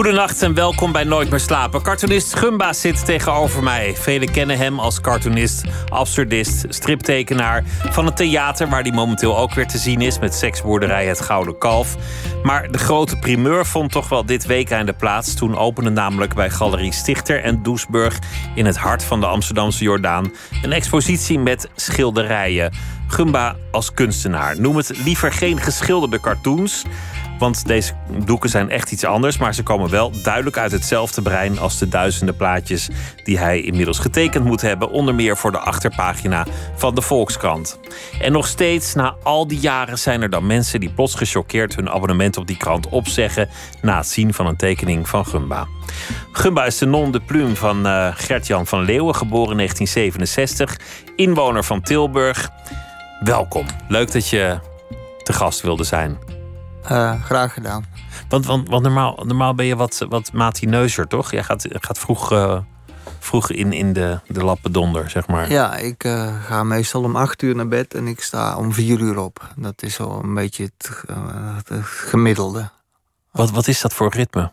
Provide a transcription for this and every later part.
Goedenacht en welkom bij Nooit meer slapen. Cartoonist Gumba zit tegenover mij. Velen kennen hem als cartoonist, absurdist, striptekenaar van het theater waar hij momenteel ook weer te zien is met seksboerderij Het Gouden Kalf. Maar de grote primeur vond toch wel dit week aan de plaats. Toen opende namelijk bij Galerie Stichter en Doesburg in het hart van de Amsterdamse Jordaan een expositie met schilderijen. Gumba als kunstenaar. Noem het liever geen geschilderde cartoons. Want deze doeken zijn echt iets anders, maar ze komen wel duidelijk uit hetzelfde brein als de duizenden plaatjes die hij inmiddels getekend moet hebben, onder meer voor de achterpagina van de Volkskrant. En nog steeds, na al die jaren, zijn er dan mensen die plots gechoqueerd hun abonnement op die krant opzeggen na het zien van een tekening van Gumba. Gumba is de non de plume van uh, Gert-Jan van Leeuwen, geboren in 1967, inwoner van Tilburg. Welkom, leuk dat je te gast wilde zijn. Uh, graag gedaan. Want, want, want normaal, normaal ben je wat, wat matineuzer, toch? Jij gaat, gaat vroeg, uh, vroeg in, in de, de lappendonder, zeg maar. Ja, ik uh, ga meestal om acht uur naar bed en ik sta om vier uur op. Dat is zo een beetje het, het gemiddelde. Wat, wat is dat voor ritme?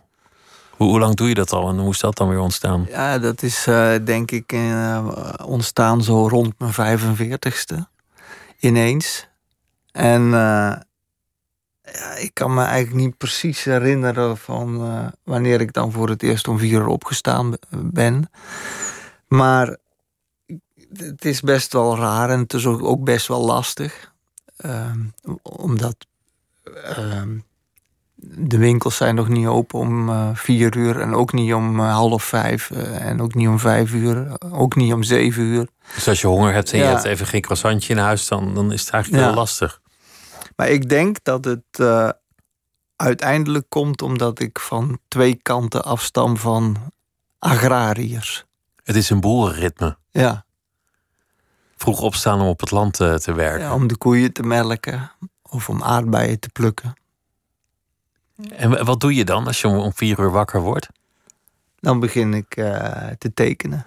Hoe, hoe lang doe je dat al en hoe is dat dan weer ontstaan? Ja, dat is denk ik ontstaan zo rond mijn 45ste. Ineens. En ja, ik kan me eigenlijk niet precies herinneren van uh, wanneer ik dan voor het eerst om vier uur opgestaan ben. Maar het is best wel raar en het is ook, ook best wel lastig. Uh, omdat uh, de winkels zijn nog niet open om uh, vier uur en ook niet om half vijf en ook niet om vijf uur, ook niet om zeven uur. Dus als je honger hebt en ja. je hebt even geen croissantje in huis, dan, dan is het eigenlijk ja. heel lastig. Maar ik denk dat het uh, uiteindelijk komt omdat ik van twee kanten afstam van agrariërs. Het is een boerenritme. Ja. Vroeg opstaan om op het land te, te werken. Ja, om de koeien te melken of om aardbeien te plukken. En wat doe je dan als je om vier uur wakker wordt? Dan begin ik uh, te tekenen.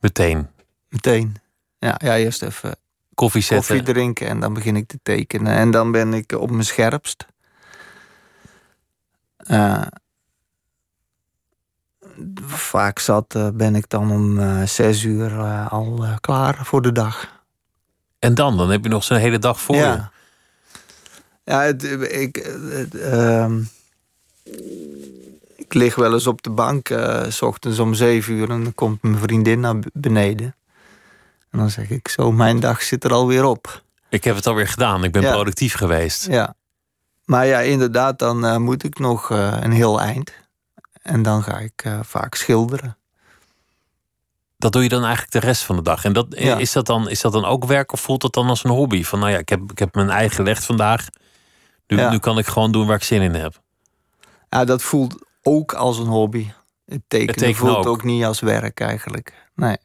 Meteen? Meteen. Ja, ja eerst even koffie zetten. Koffie drinken en dan begin ik te tekenen. En dan ben ik op mijn scherpst. Uh, vaak zat uh, ben ik dan om uh, zes uur al klaar voor de dag. En dan? Dan heb je nog zo'n hele dag voor ja. je. Ja, het, ik, het, ehm, ik lig wel eens op de bank, s ochtends om zeven uur, en dan komt mijn vriendin naar beneden. En dan zeg ik zo, mijn dag zit er alweer op. Ik heb het alweer gedaan, ik ben ja. productief geweest. Ja, maar ja, inderdaad, dan uh, moet ik nog uh, een heel eind. En dan ga ik uh, vaak schilderen. Dat doe je dan eigenlijk de rest van de dag. En dat, ja. is, dat dan, is dat dan ook werk of voelt dat dan als een hobby? Van nou ja, ik heb, ik heb mijn eigen gelegd vandaag. Nu, ja. nu kan ik gewoon doen waar ik zin in heb. Ja, dat voelt ook als een hobby. Het tekenen, Het tekenen voelt ook. ook niet als werk eigenlijk. Nee.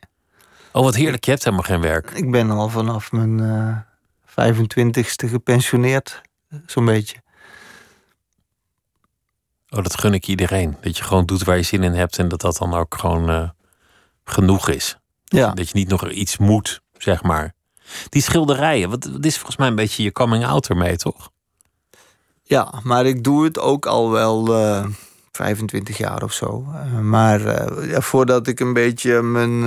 Oh, wat heerlijk. Je hebt helemaal geen werk. Ik ben al vanaf mijn uh, 25ste gepensioneerd. Zo'n beetje. Oh, dat gun ik iedereen. Dat je gewoon doet waar je zin in hebt en dat dat dan ook gewoon uh, genoeg is. Ja. Dat je niet nog iets moet, zeg maar. Die schilderijen, wat, wat is volgens mij een beetje je coming out ermee, toch? Ja, maar ik doe het ook al wel uh, 25 jaar of zo. Uh, maar voordat ik een beetje mijn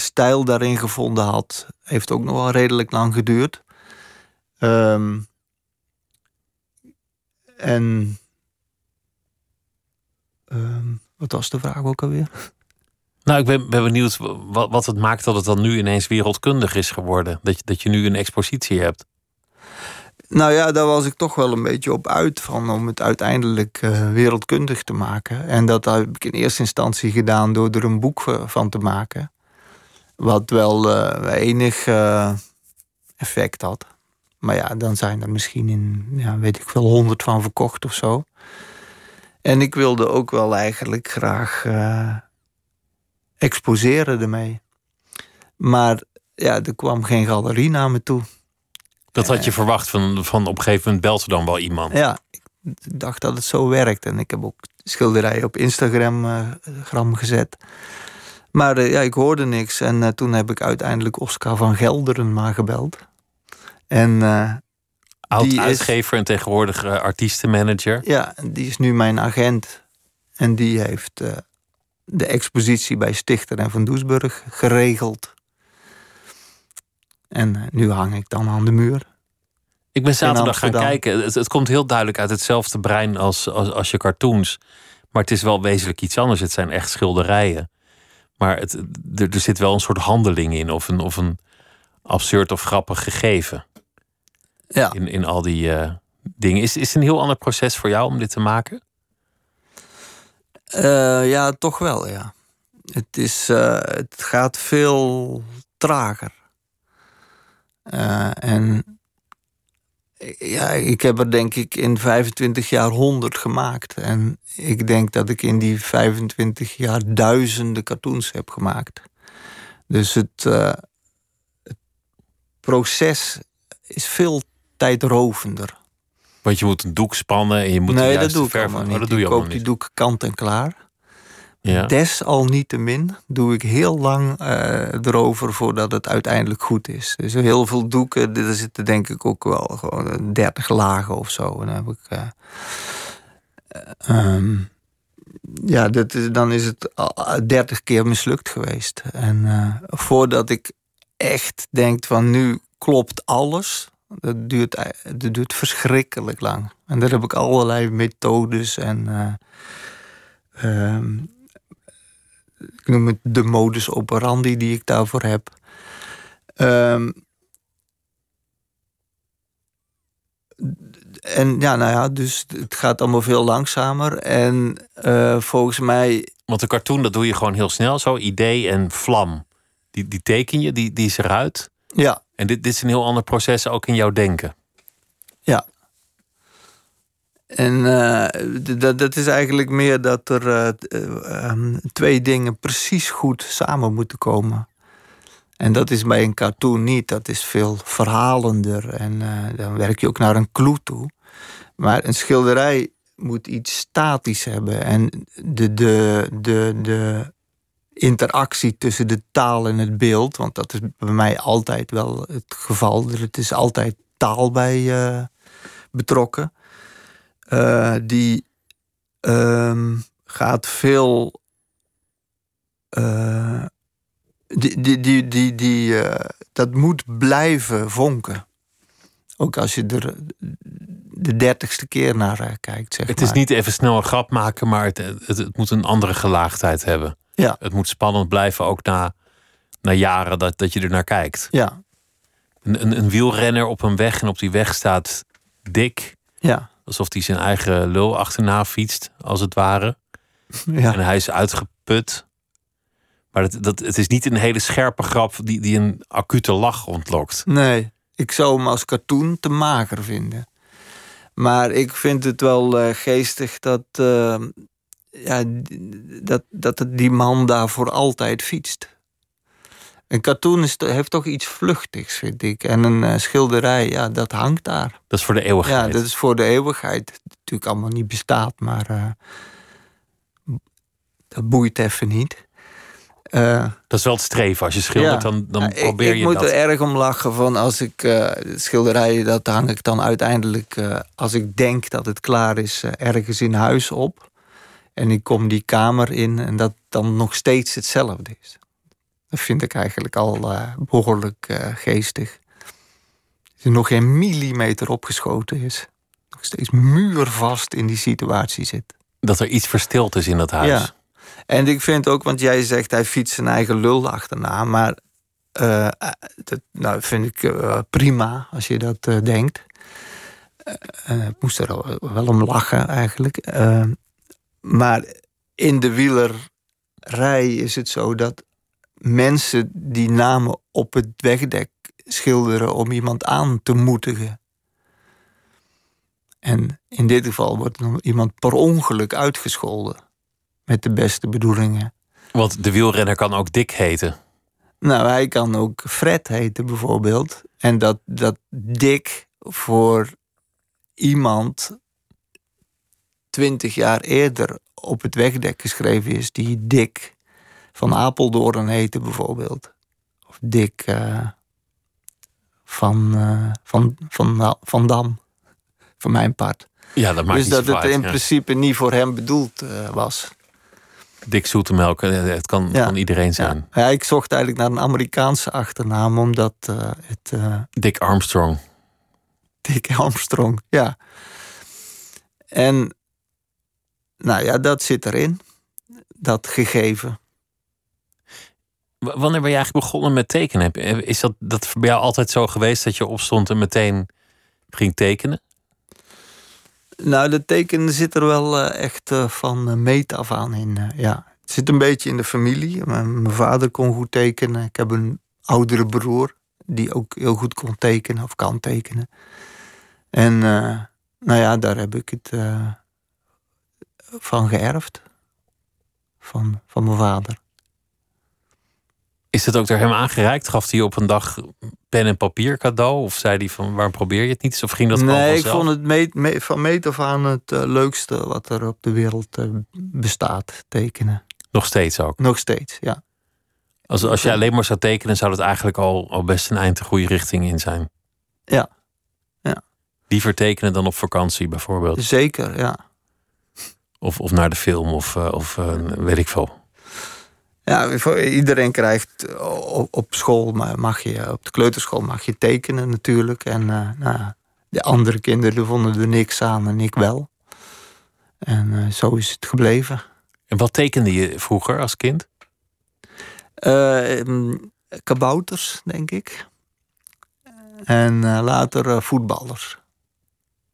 stijl daarin gevonden had, heeft ook nog wel redelijk lang geduurd. Um, en um, wat was de vraag ook alweer? Nou, ik ben, ben benieuwd wat, wat het maakt dat het dan nu ineens wereldkundig is geworden. Dat je, dat je nu een expositie hebt. Nou ja, daar was ik toch wel een beetje op uit van om het uiteindelijk uh, wereldkundig te maken. En dat heb ik in eerste instantie gedaan door er een boek van te maken. Wat wel uh, enig uh, effect had. Maar ja, dan zijn er misschien in, ja, weet ik veel, honderd van verkocht of zo. En ik wilde ook wel eigenlijk graag uh, exposeren ermee. Maar ja, er kwam geen galerie naar me toe. Dat had je verwacht van, van op een gegeven moment belt er dan wel iemand. Ja, ik dacht dat het zo werkt. En ik heb ook schilderijen op Instagram uh, gram gezet. Maar uh, ja, ik hoorde niks. En uh, toen heb ik uiteindelijk Oscar van Gelderen maar gebeld. En Oud-uitgever is, en tegenwoordig artiestenmanager. Ja, die is nu mijn agent. En die heeft de expositie bij Stichter en Van Doesburg geregeld. En nu hang ik dan aan de muur. Ik ben zaterdag gaan kijken. Het, het, komt heel duidelijk uit hetzelfde brein als, als, als je cartoons. Maar het is wel wezenlijk iets anders. Het zijn echt schilderijen. Maar het, er, er zit wel een soort handeling in. Of een, of een absurd of grappig gegeven. Ja. In, in al die uh, dingen. Is, is het een heel ander proces voor jou om dit te maken? Uh, ja, toch wel, ja. Het, is, uh, het gaat veel trager. en ja, ik heb er denk ik in 25 jaar 100 gemaakt. En ik denk dat ik in die 25 jaar duizenden cartoons heb gemaakt. Dus het, uh, het proces is veel tijdrovender. Want je moet een doek spannen en je moet nee, dat doe ik verf... niet. Oh, dat doe je ik koop niet. die doek kant en klaar. Ja. Desalniettemin doe ik heel lang uh, erover voordat het uiteindelijk goed is. Dus heel veel doeken, er zitten denk ik ook wel gewoon 30 lagen of zo. En dan heb ik. Uh, um, ja, dat is, dan is het 30 keer mislukt geweest. En voordat ik echt denk van nu klopt alles, dat duurt, dat duurt verschrikkelijk lang. En daar heb ik allerlei methodes en. Um, ik noem het de modus operandi die ik daarvoor heb. Um, en ja, nou ja, dus het gaat allemaal veel langzamer. En uh, volgens mij. Want de cartoon, dat doe je gewoon heel snel zo. Idee en vlam. Die, die teken je, die, die is eruit. Ja. En dit, dit is een heel ander proces ook in jouw denken. En uh, dat, is eigenlijk meer dat er uh, um, twee dingen precies goed samen moeten komen. En dat is bij een cartoon niet. Dat is veel verhalender. En dan werk je ook naar een clue toe. Maar een schilderij moet iets statisch hebben. En de, de, de, de interactie tussen de taal en het beeld... want dat is bij mij altijd wel het geval. Het is altijd taal bij betrokken... Uh, die uh, gaat veel. Uh, die, die, die, die, die, dat moet blijven vonken. Ook als je er de dertigste keer naar kijkt. Zeg het maar. is niet even snel een grap maken, maar het, het, het, moet een andere gelaagdheid hebben. Ja. Het moet spannend blijven, ook na, na jaren dat, dat je er naar kijkt. Ja. Een, een, een wielrenner op een weg en op die weg staat dik. Ja. Alsof hij zijn eigen lul achterna fietst, als het ware. Ja. En hij is uitgeput. Maar het, dat, het is niet een hele scherpe grap die, die een acute lach ontlokt. Nee, ik zou hem als cartoon te mager vinden. Maar ik vind het wel uh, geestig dat, uh, ja, dat, dat die man daar voor altijd fietst. Een cartoon is, heeft toch iets vluchtigs, vind ik. En een uh, schilderij, ja, dat hangt daar. Dat is voor de eeuwigheid. Ja, dat is voor de eeuwigheid. Dat natuurlijk allemaal niet bestaat, maar uh, dat boeit even niet. Uh, dat is wel het streven. Als je schildert, ja, dan, dan probeer ik, je ik moet dat. er erg om lachen van als ik schilderijen, dat hang ik dan uiteindelijk, als ik denk dat het klaar is, ergens in huis op. En ik kom die kamer in en dat dan nog steeds hetzelfde is. Dat vind ik eigenlijk al uh, behoorlijk uh, geestig. Dat er nog geen millimeter opgeschoten is. Nog steeds muurvast in die situatie zit. Dat er iets verstild is in dat huis. Ja. En ik vind ook, want jij zegt hij fietst zijn eigen lul achterna. Maar uh, dat nou, vind ik prima als je dat denkt. ik moest er wel om lachen eigenlijk. maar in de wielerrij is het zo dat mensen die namen op het wegdek schilderen om iemand aan te moedigen. En in dit geval wordt iemand per ongeluk uitgescholden. Met de beste bedoelingen. Want de wielrenner kan ook Dick heten. Nou, hij kan ook Fred heten bijvoorbeeld. En dat, dat dik voor iemand twintig jaar eerder op het wegdek geschreven is, die Dick van Apeldoorn heette bijvoorbeeld. Of Dick uh, van, uh, van, van, van Dam, voor mijn part. Ja, dat maakt dus dat het in principe niet voor hem bedoeld uh, was. Dick Zoetemelk, het kan, ja. kan iedereen zijn. Ja. ja. ik zocht eigenlijk naar een Amerikaanse achternaam, omdat het... Dick Armstrong. Dick Armstrong, ja. En nou ja, dat zit erin. Dat gegeven. Wanneer ben je eigenlijk begonnen met tekenen? Is dat, dat bij jou altijd zo geweest dat je opstond en meteen ging tekenen? Nou, de tekenen zit er wel uh, echt uh, van uh, meet af aan in. ja. Het zit een beetje in de familie. Mijn vader kon goed tekenen. Ik heb een oudere broer die ook heel goed kon tekenen of kan tekenen. En nou ja, daar heb ik het van geërfd. Van, van mijn vader. Is het ook door hem aangereikt? Gaf hij op een dag pen en papier cadeau? Of zei hij van waarom probeer je het niet? Of ging dat nee, gewoon ik vond het meet, van meet af aan het uh, leukste wat er op de wereld uh, bestaat, tekenen. Nog steeds ook? Nog steeds, ja. Als, als je alleen maar zou tekenen, zou het eigenlijk al, al best een eind de goede richting in zijn. Ja. ja. Liever tekenen dan op vakantie bijvoorbeeld? Zeker, ja. Of, of naar de film of, uh, of weet ik veel. Ja, iedereen krijgt op school, mag je, op de kleuterschool mag je tekenen natuurlijk. En uh, nou, de andere kinderen vonden er niks aan en ik wel. En uh, zo is het gebleven. En wat tekende je vroeger als kind? Uh, kabouters, denk ik. En later voetballers.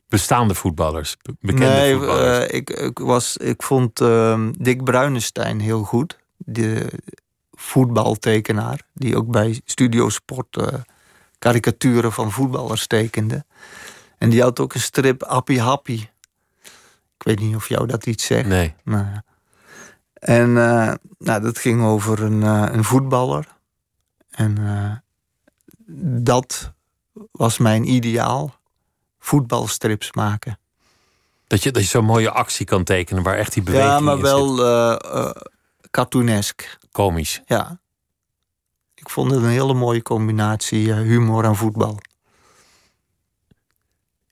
Bestaande voetballers? Bekende nee, voetballers? ik, ik, was, ik vond ehm, Dick Bruinestein heel goed de voetbaltekenaar, die ook bij Studio Sport uh, karikaturen van voetballers tekende. En die had ook een strip Appie Happy. Ik weet niet of jou dat iets zegt. Nee. Maar, en uh, nou, dat ging over een, uh, een voetballer. En dat was mijn ideaal. Voetbalstrips maken. Dat je, dat je zo'n mooie actie kan tekenen waar echt die beweging Ja, maar in wel. Cartoonesk. Komisch. Ja. Ik vond het een hele mooie combinatie humor en voetbal.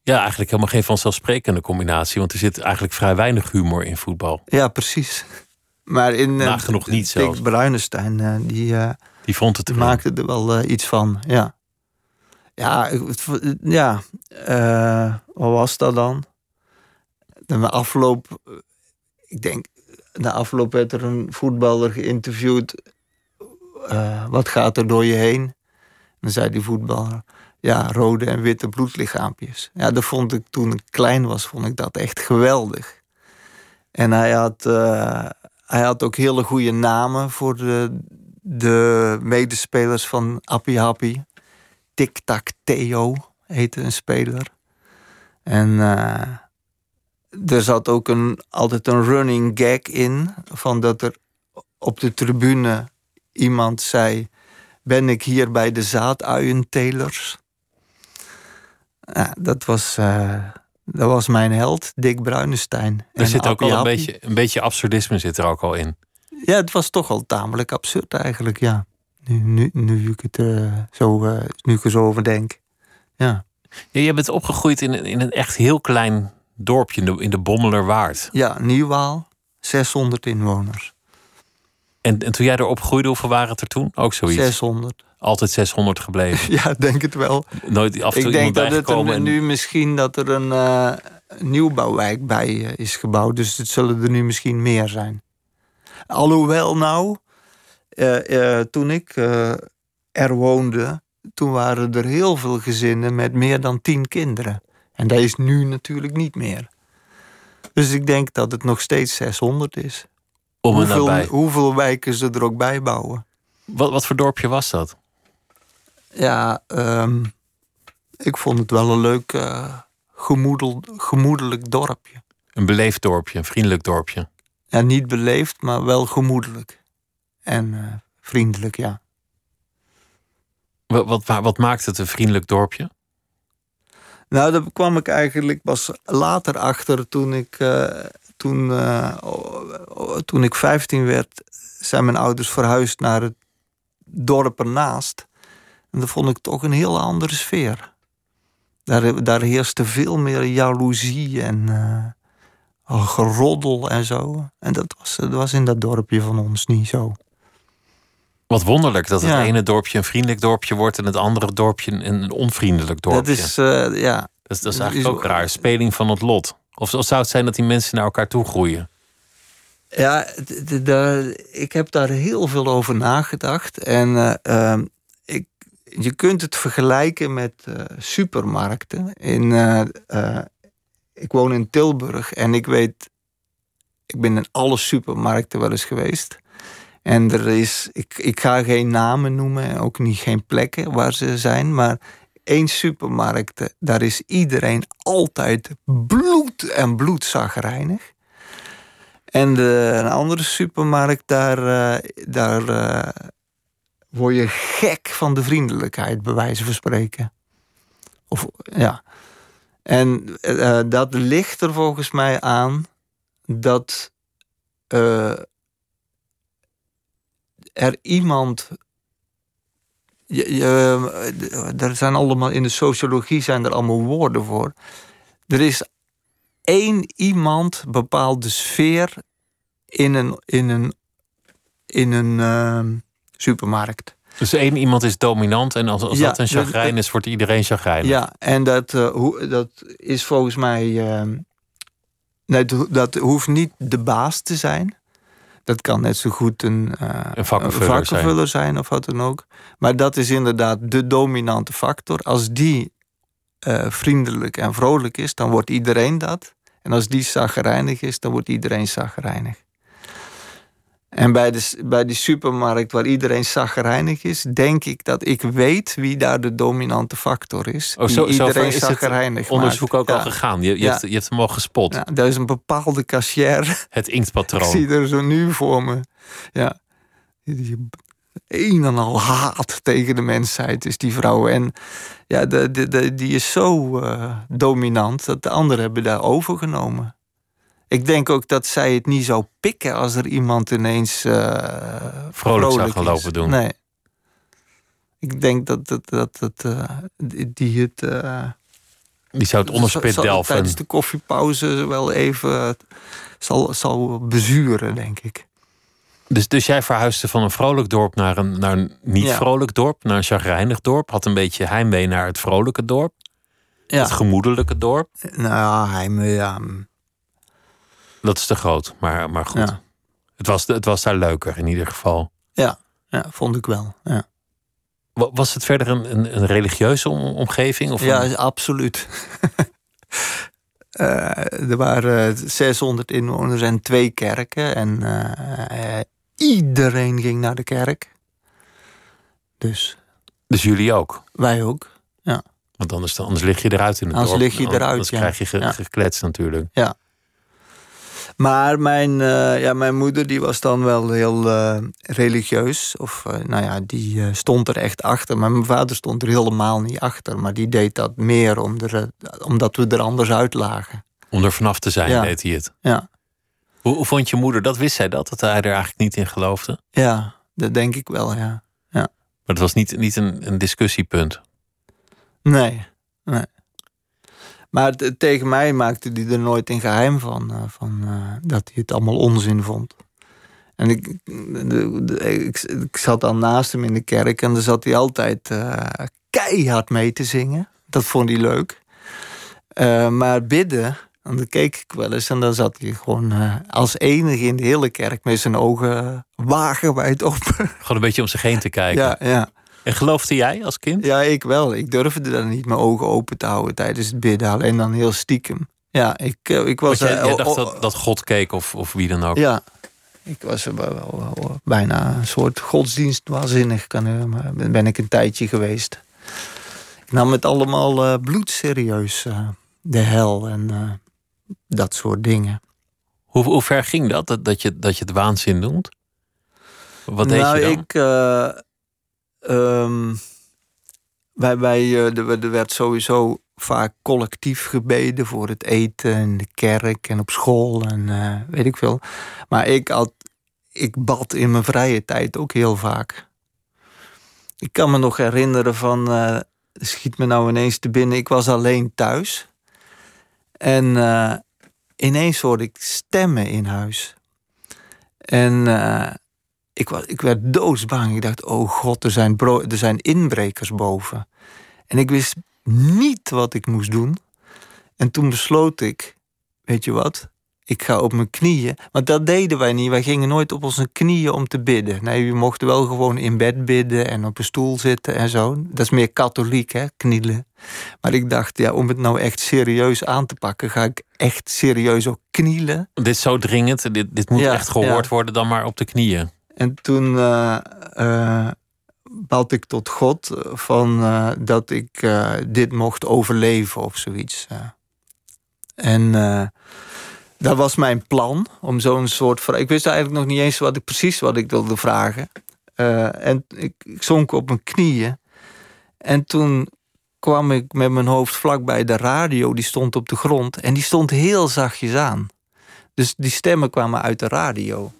Ja, eigenlijk helemaal geen vanzelfsprekende combinatie, want er zit eigenlijk vrij weinig humor in voetbal. Ja, precies. Maar in Nagenoeg uh, niet zelfs. Dick Bruinestein, uh, die, uh, die vond het die maakte er wel iets van. Ja, ja, ja wat was dat dan? De afloop, ik denk, na afloop werd er een voetballer geïnterviewd. Uh, wat gaat er door je heen? Dan zei die voetballer, ja, rode en witte bloedlichaampjes. Ja, dat vond ik toen ik klein was, vond ik dat echt geweldig. En hij had, uh, hij had ook hele goede namen voor de, de medespelers van Appie Happy. Tic Tac Theo heette een speler. En uh, er zat ook een, altijd een running gag in. Van dat er op de tribune iemand zei: Ben ik hier bij de zaaduientelers? Ja, dat, was, uh, dat was mijn held, Dick Bruinestein. Er zit ook al een beetje, een beetje absurdisme zit er ook al in. Ja, het was toch al tamelijk absurd eigenlijk, ja. Nu, nu, nu, ik, het, uh, zo, uh, nu ik er zo over denk. Ja. ja je bent opgegroeid in, in een echt heel klein dorpje in de, in de Bommelerwaard. Ja, Nieuwwaal, 600 inwoners. En, en toen jij erop groeide, hoeveel waren het er toen? Ook zoiets? 600. Altijd 600 gebleven? ja, denk het wel. Nooit af en toe Ik denk dat het er, nu misschien dat er een uh, nieuwbouwwijk bij uh, is gebouwd. Dus het zullen er nu misschien meer zijn. Alhoewel nou, uh, toen ik er woonde... toen waren er heel veel gezinnen met meer dan tien kinderen. En dat is nu natuurlijk niet meer. Dus ik denk dat het nog steeds 600 is. Om hoeveel, nabij. hoeveel wijken ze er ook bij bouwen. Wat, wat voor dorpje was dat? Ja, um, ik vond het wel een leuk uh, gemoedel, gemoedelijk dorpje. Een beleefd dorpje, een vriendelijk dorpje. Ja, niet beleefd, maar wel gemoedelijk. En uh, vriendelijk, ja. Wat, wat, wat maakt het een vriendelijk dorpje? Nou, daar kwam ik eigenlijk pas later achter toen ik, uh, toen, uh, toen ik 15 werd, zijn mijn ouders verhuisd naar het dorp ernaast. En dat vond ik toch een heel andere sfeer. Daar, daar heerste veel meer jaloezie en uh, geroddel en zo. En dat was, dat was in dat dorpje van ons niet zo. Wat wonderlijk dat het ene dorpje een vriendelijk dorpje wordt en het andere dorpje een onvriendelijk dorpje. Dat is, uh, ja. Dat is, dat is eigenlijk ook raar. Speling van het lot. Of, zou het zijn dat die mensen naar elkaar toe groeien? Ja, ik heb daar heel veel over nagedacht. En uh, ik, je kunt het vergelijken met uh, supermarkten. In, ik woon in Tilburg en ik weet, ik ben in alle supermarkten wel eens geweest. En er is, ik, ik ga geen namen noemen, ook niet geen plekken waar ze zijn, maar één supermarkt, daar is iedereen altijd bloed en bloedzagrijnig. En de, een andere supermarkt, daar, uh, daar uh, word je gek van de vriendelijkheid, bij wijze van spreken. Of, ja. En dat ligt er volgens mij aan dat er iemand. Je, je, er zijn allemaal in de sociologie zijn er allemaal woorden voor. Er is één iemand bepaalt de sfeer in een, in een, in een uh, supermarkt. Dus één iemand is dominant en als, als ja, dat een chagrijn is, wordt iedereen chagrijnig. Ja, en dat, uh, hoe, dat is volgens mij. Uh, nee, dat hoeft niet de baas te zijn. Dat kan net zo goed een, uh, een vakkenvuller, zijn. zijn. of wat dan ook. Maar dat is inderdaad de dominante factor. Als die uh, vriendelijk en vrolijk is, dan wordt iedereen dat. En als die zagrijnig is, dan wordt iedereen zagrijnig. En bij, de, bij die supermarkt waar iedereen zagrijnig is, denk ik dat ik weet wie daar de dominante factor is. Oh, zo, iedereen zagrijnig onderzoek ook al gegaan. Je, je, hebt, je hebt hem al gespot. Ja, er is een bepaalde cashier. Het inktpatroon. ik zie er zo nu voor me. Ja. Een en al haat tegen de mensheid is die vrouw. En ja, de, de, de die is zo uh, dominant dat de anderen hebben daar overgenomen. Ik denk ook dat zij het niet zou pikken als er iemand ineens uh, vrolijk, vrolijk zou gaan lopen doen. Nee. Ik denk dat, dat, dat, dat uh, die het. Uh, die zou het onderspit delven. Tijdens de koffiepauze wel even zal, zal bezuren, denk ik. Dus, dus jij verhuisde van een vrolijk dorp naar een, naar een niet vrolijk dorp, naar een chagrijnig dorp. Had een beetje heimwee naar het vrolijke dorp. Ja. Het gemoedelijke dorp. Nou, heimwee, ja. Dat is te groot, maar, maar goed. Ja. Het, was, het was daar leuker in ieder geval. Ja, ja vond ik wel. Ja. Was het verder een, een, een religieuze omgeving? Of ja, absoluut. uh, er waren 600 inwoners en twee kerken. En uh, iedereen ging naar de kerk. Dus. Dus jullie ook? Wij ook, ja. Want anders, anders lig je eruit in het anders dorp. lig je eruit, anders ja. krijg je ge, gekletst natuurlijk. Ja. Maar mijn, uh, ja, mijn moeder die was dan wel heel uh, religieus. Of uh, nou ja, die stond er echt achter. Maar mijn vader stond er helemaal niet achter. Maar die deed dat meer om er, omdat we er anders uit lagen. Om er vanaf te zijn, ja. deed hij het. Ja. Hoe, hoe, vond je moeder dat? Wist zij dat? Dat hij er eigenlijk niet in geloofde? Ja, dat denk ik wel, ja. ja. Maar het was niet, niet een, een discussiepunt? Nee, nee. Maar tegen mij maakte hij er nooit een geheim van, uh, van uh, dat hij het allemaal onzin vond. En ik, de, de, ik, ik, zat dan naast hem in de kerk en dan zat hij altijd uh, keihard mee te zingen. Dat vond hij leuk. maar bidden, en dan keek ik wel eens en dan zat hij gewoon als enige in de hele kerk met zijn ogen wagenwijd open. Gewoon een beetje om zich heen te kijken. Ja, ja. En geloofde jij als kind? Ja, ik wel. Ik durfde dan niet mijn ogen open te houden tijdens het bidden. Alleen dan heel stiekem. Ja, ik, ik was... jij, jij dacht dat, dat God keek of, of wie dan ook? Ja. Ik was wel, wel, wel bijna een soort godsdienstwaanzinnig. Ben ik een tijdje geweest. Ik nam het allemaal uh, bloedserieus. Uh, de hel en uh, dat soort dingen. Hoe, hoe ver ging dat, dat, dat, je, dat je het waanzin noemt? Wat deed nou, je dan? ik... Um, wij, eh, er, er werd sowieso vaak collectief gebeden voor het eten in de kerk en op school en eh, weet ik veel. Maar ik, had, ik bad in mijn vrije tijd ook heel vaak. Ik kan me nog herinneren van, eh, schiet me nou ineens te binnen, ik was alleen thuis. En ineens hoorde ik stemmen in huis. En ik, was, ik werd doodsbang. Ik dacht, oh god, er zijn, bro- er zijn inbrekers boven. En ik wist niet wat ik moest doen. En toen besloot ik, weet je wat? Ik ga op mijn knieën. Want dat deden wij niet. Wij gingen nooit op onze knieën om te bidden. Nee, we mochten wel gewoon in bed bidden en op een stoel zitten en zo. Dat is meer katholiek, hè, knielen. Maar ik dacht, ja, om het nou echt serieus aan te pakken, ga ik echt serieus ook knielen. Dit is zo dringend. Dit, dit moet Ja, echt gehoord ja. worden dan maar op de knieën. En toen eh eh, bad ik tot God eh, van dat ik dit mocht overleven of zoiets. En dat was mijn plan om zo'n soort. Ik wist eigenlijk nog niet eens wat ik precies wat ik wilde vragen. En ik, ik zonk op mijn knieën. En toen kwam ik met mijn hoofd vlak bij de radio. Die stond op de grond. En die stond heel zachtjes aan. Dus die stemmen kwamen uit de radio.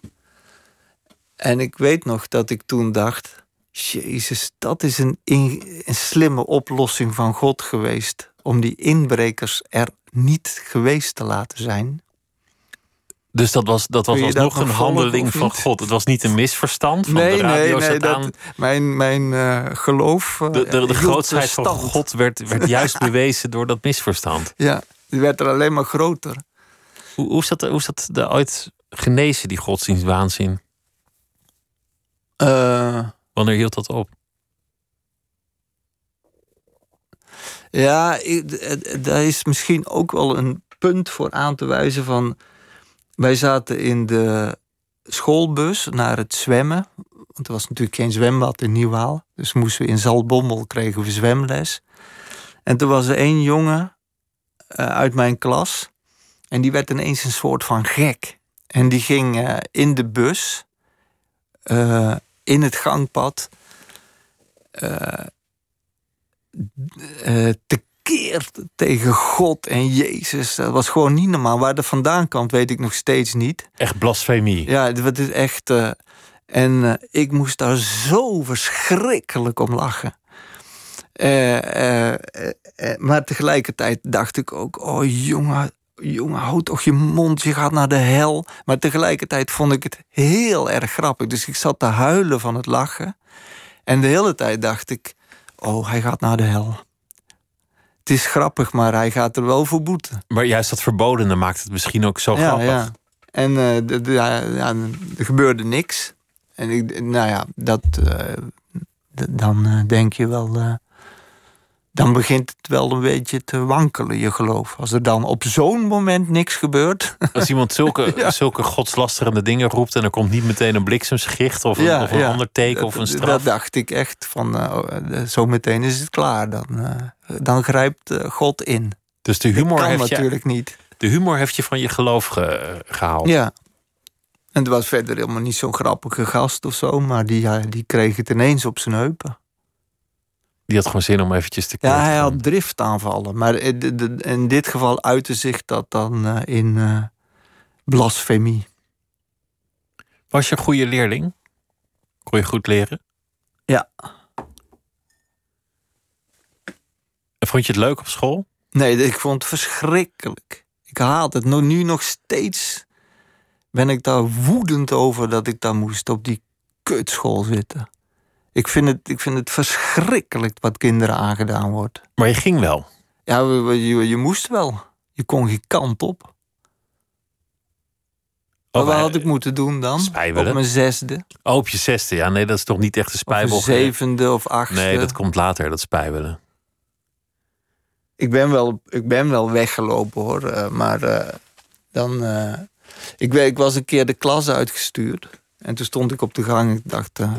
En ik weet nog dat ik toen dacht: Jezus, dat is een, in- een slimme oplossing van God geweest. Om die inbrekers er niet geweest te laten zijn. Dus dat was, dat was dat alsnog een handeling van? God. Het was niet een misverstand. Van nee, de radio nee, nee. aan. Dat, mijn mijn eh, geloof. eh, De, de, de hield grootheid van. God werd, werd juist bewezen door dat misverstand. Ja, die werd er alleen maar groter. Hoe, hoe, is dat, hoe is dat de, ooit genezen, die godsdienstwaanzin? Eh, Wanneer hield dat op? Ja, daar is misschien ook wel een punt voor aan te wijzen van... Wij zaten in de schoolbus naar het zwemmen. Want er was natuurlijk geen zwembad in Nieuwhaal. Dus moesten we in Zaltbommel kregen we zwemles. En toen was er één jongen eh, uit mijn klas. En die werd ineens een soort van gek. En die ging eh, in de bus, in het gangpad... eh, eh tekeer tegen God en Jezus. Dat was gewoon niet normaal. Waar dat vandaan kwam, weet ik nog steeds niet. Echt blasfemie. Ja, het is echt. eh, en ik moest daar zo verschrikkelijk om lachen. Maar tegelijkertijd dacht ik ook: oh jongen, jongen, houd toch je mond, je gaat naar de hel. Maar tegelijkertijd vond ik het heel erg grappig. Dus ik zat te huilen van het lachen. En de hele tijd dacht ik: oh, hij gaat naar de hel. Het is grappig, maar hij gaat er wel voor boeten. Maar juist dat verbodene maakt het misschien ook zo grappig. En eh, ja, ja, er gebeurde niks. En ik, nou ja, dat, eh, dan eh, denk je wel. Eh, dan begint het wel een beetje te wankelen, je geloof. Als er dan op zo'n moment niks gebeurt. Als iemand zulke, zulke godslasterende dingen roept en er komt niet meteen een bliksemschicht of een, of een ander teken of een straf. Dat dacht ik echt van, uh, zo meteen is het klaar. Dan, eh, dan grijpt eh, God in. dus de humor, kan heeft je, natuurlijk niet. de humor heeft je van je geloof ge- gehaald. Ja. En het was verder helemaal niet zo'n grappige gast of zo, maar die, ja, die kreeg het ineens op zijn heupen. Die had gewoon zin om eventjes te Ja, kijken. hij had driftaanvallen. Maar in de- in dit geval uitte zich dat dan eh, in eh, blasfemie. Was je een goede leerling? Kon je goed leren? Ja. En vond je het leuk op school? Nee, ik vond het verschrikkelijk. Ik haat het. Nu nog steeds ben ik daar woedend over dat ik daar moest op die kutschool zitten. Ik vind het, ik vind het verschrikkelijk wat kinderen aangedaan wordt. Maar je ging wel. Ja, je, je moest wel. Je kon geen kant op. Maar Oh, wat had ik moeten doen dan? Spijbelen. Op mijn zesde? Oh, op je zesde. Ja, nee, dat is toch niet echt Of spijbel. mijn zevende of achtste? Nee, dat komt later, dat spijbelen. ik, ben wel, ik ben wel weggelopen hoor. eh, maar eh, dan. eh, ik, ik was een keer de klas uitgestuurd. En toen stond ik op de gang. Ik dacht, eh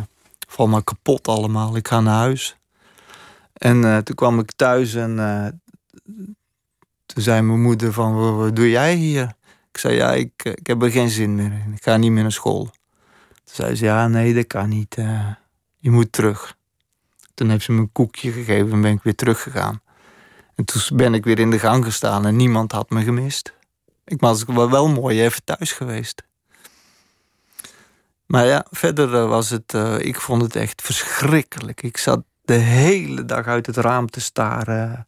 val maar kapot allemaal. Ik ga naar huis. En eh, toen kwam ik thuis en eh, toen zei mijn moeder van, wat, doe jij hier? Ik zei, ja, ik, eh, ik heb er geen zin meer in. Ik ga niet meer naar school. Toen zei ze, ja, nee, dat kan niet. je moet terug. Toen heeft ze me een koekje gegeven en ben ik weer teruggegaan. En toen ben ik weer in de gang gestaan en niemand had me gemist. Ik was wel mooi even thuis geweest. Maar ja, verder eh, was het, uh, ik vond het echt verschrikkelijk. Ik zat de hele dag uit het raam te staren.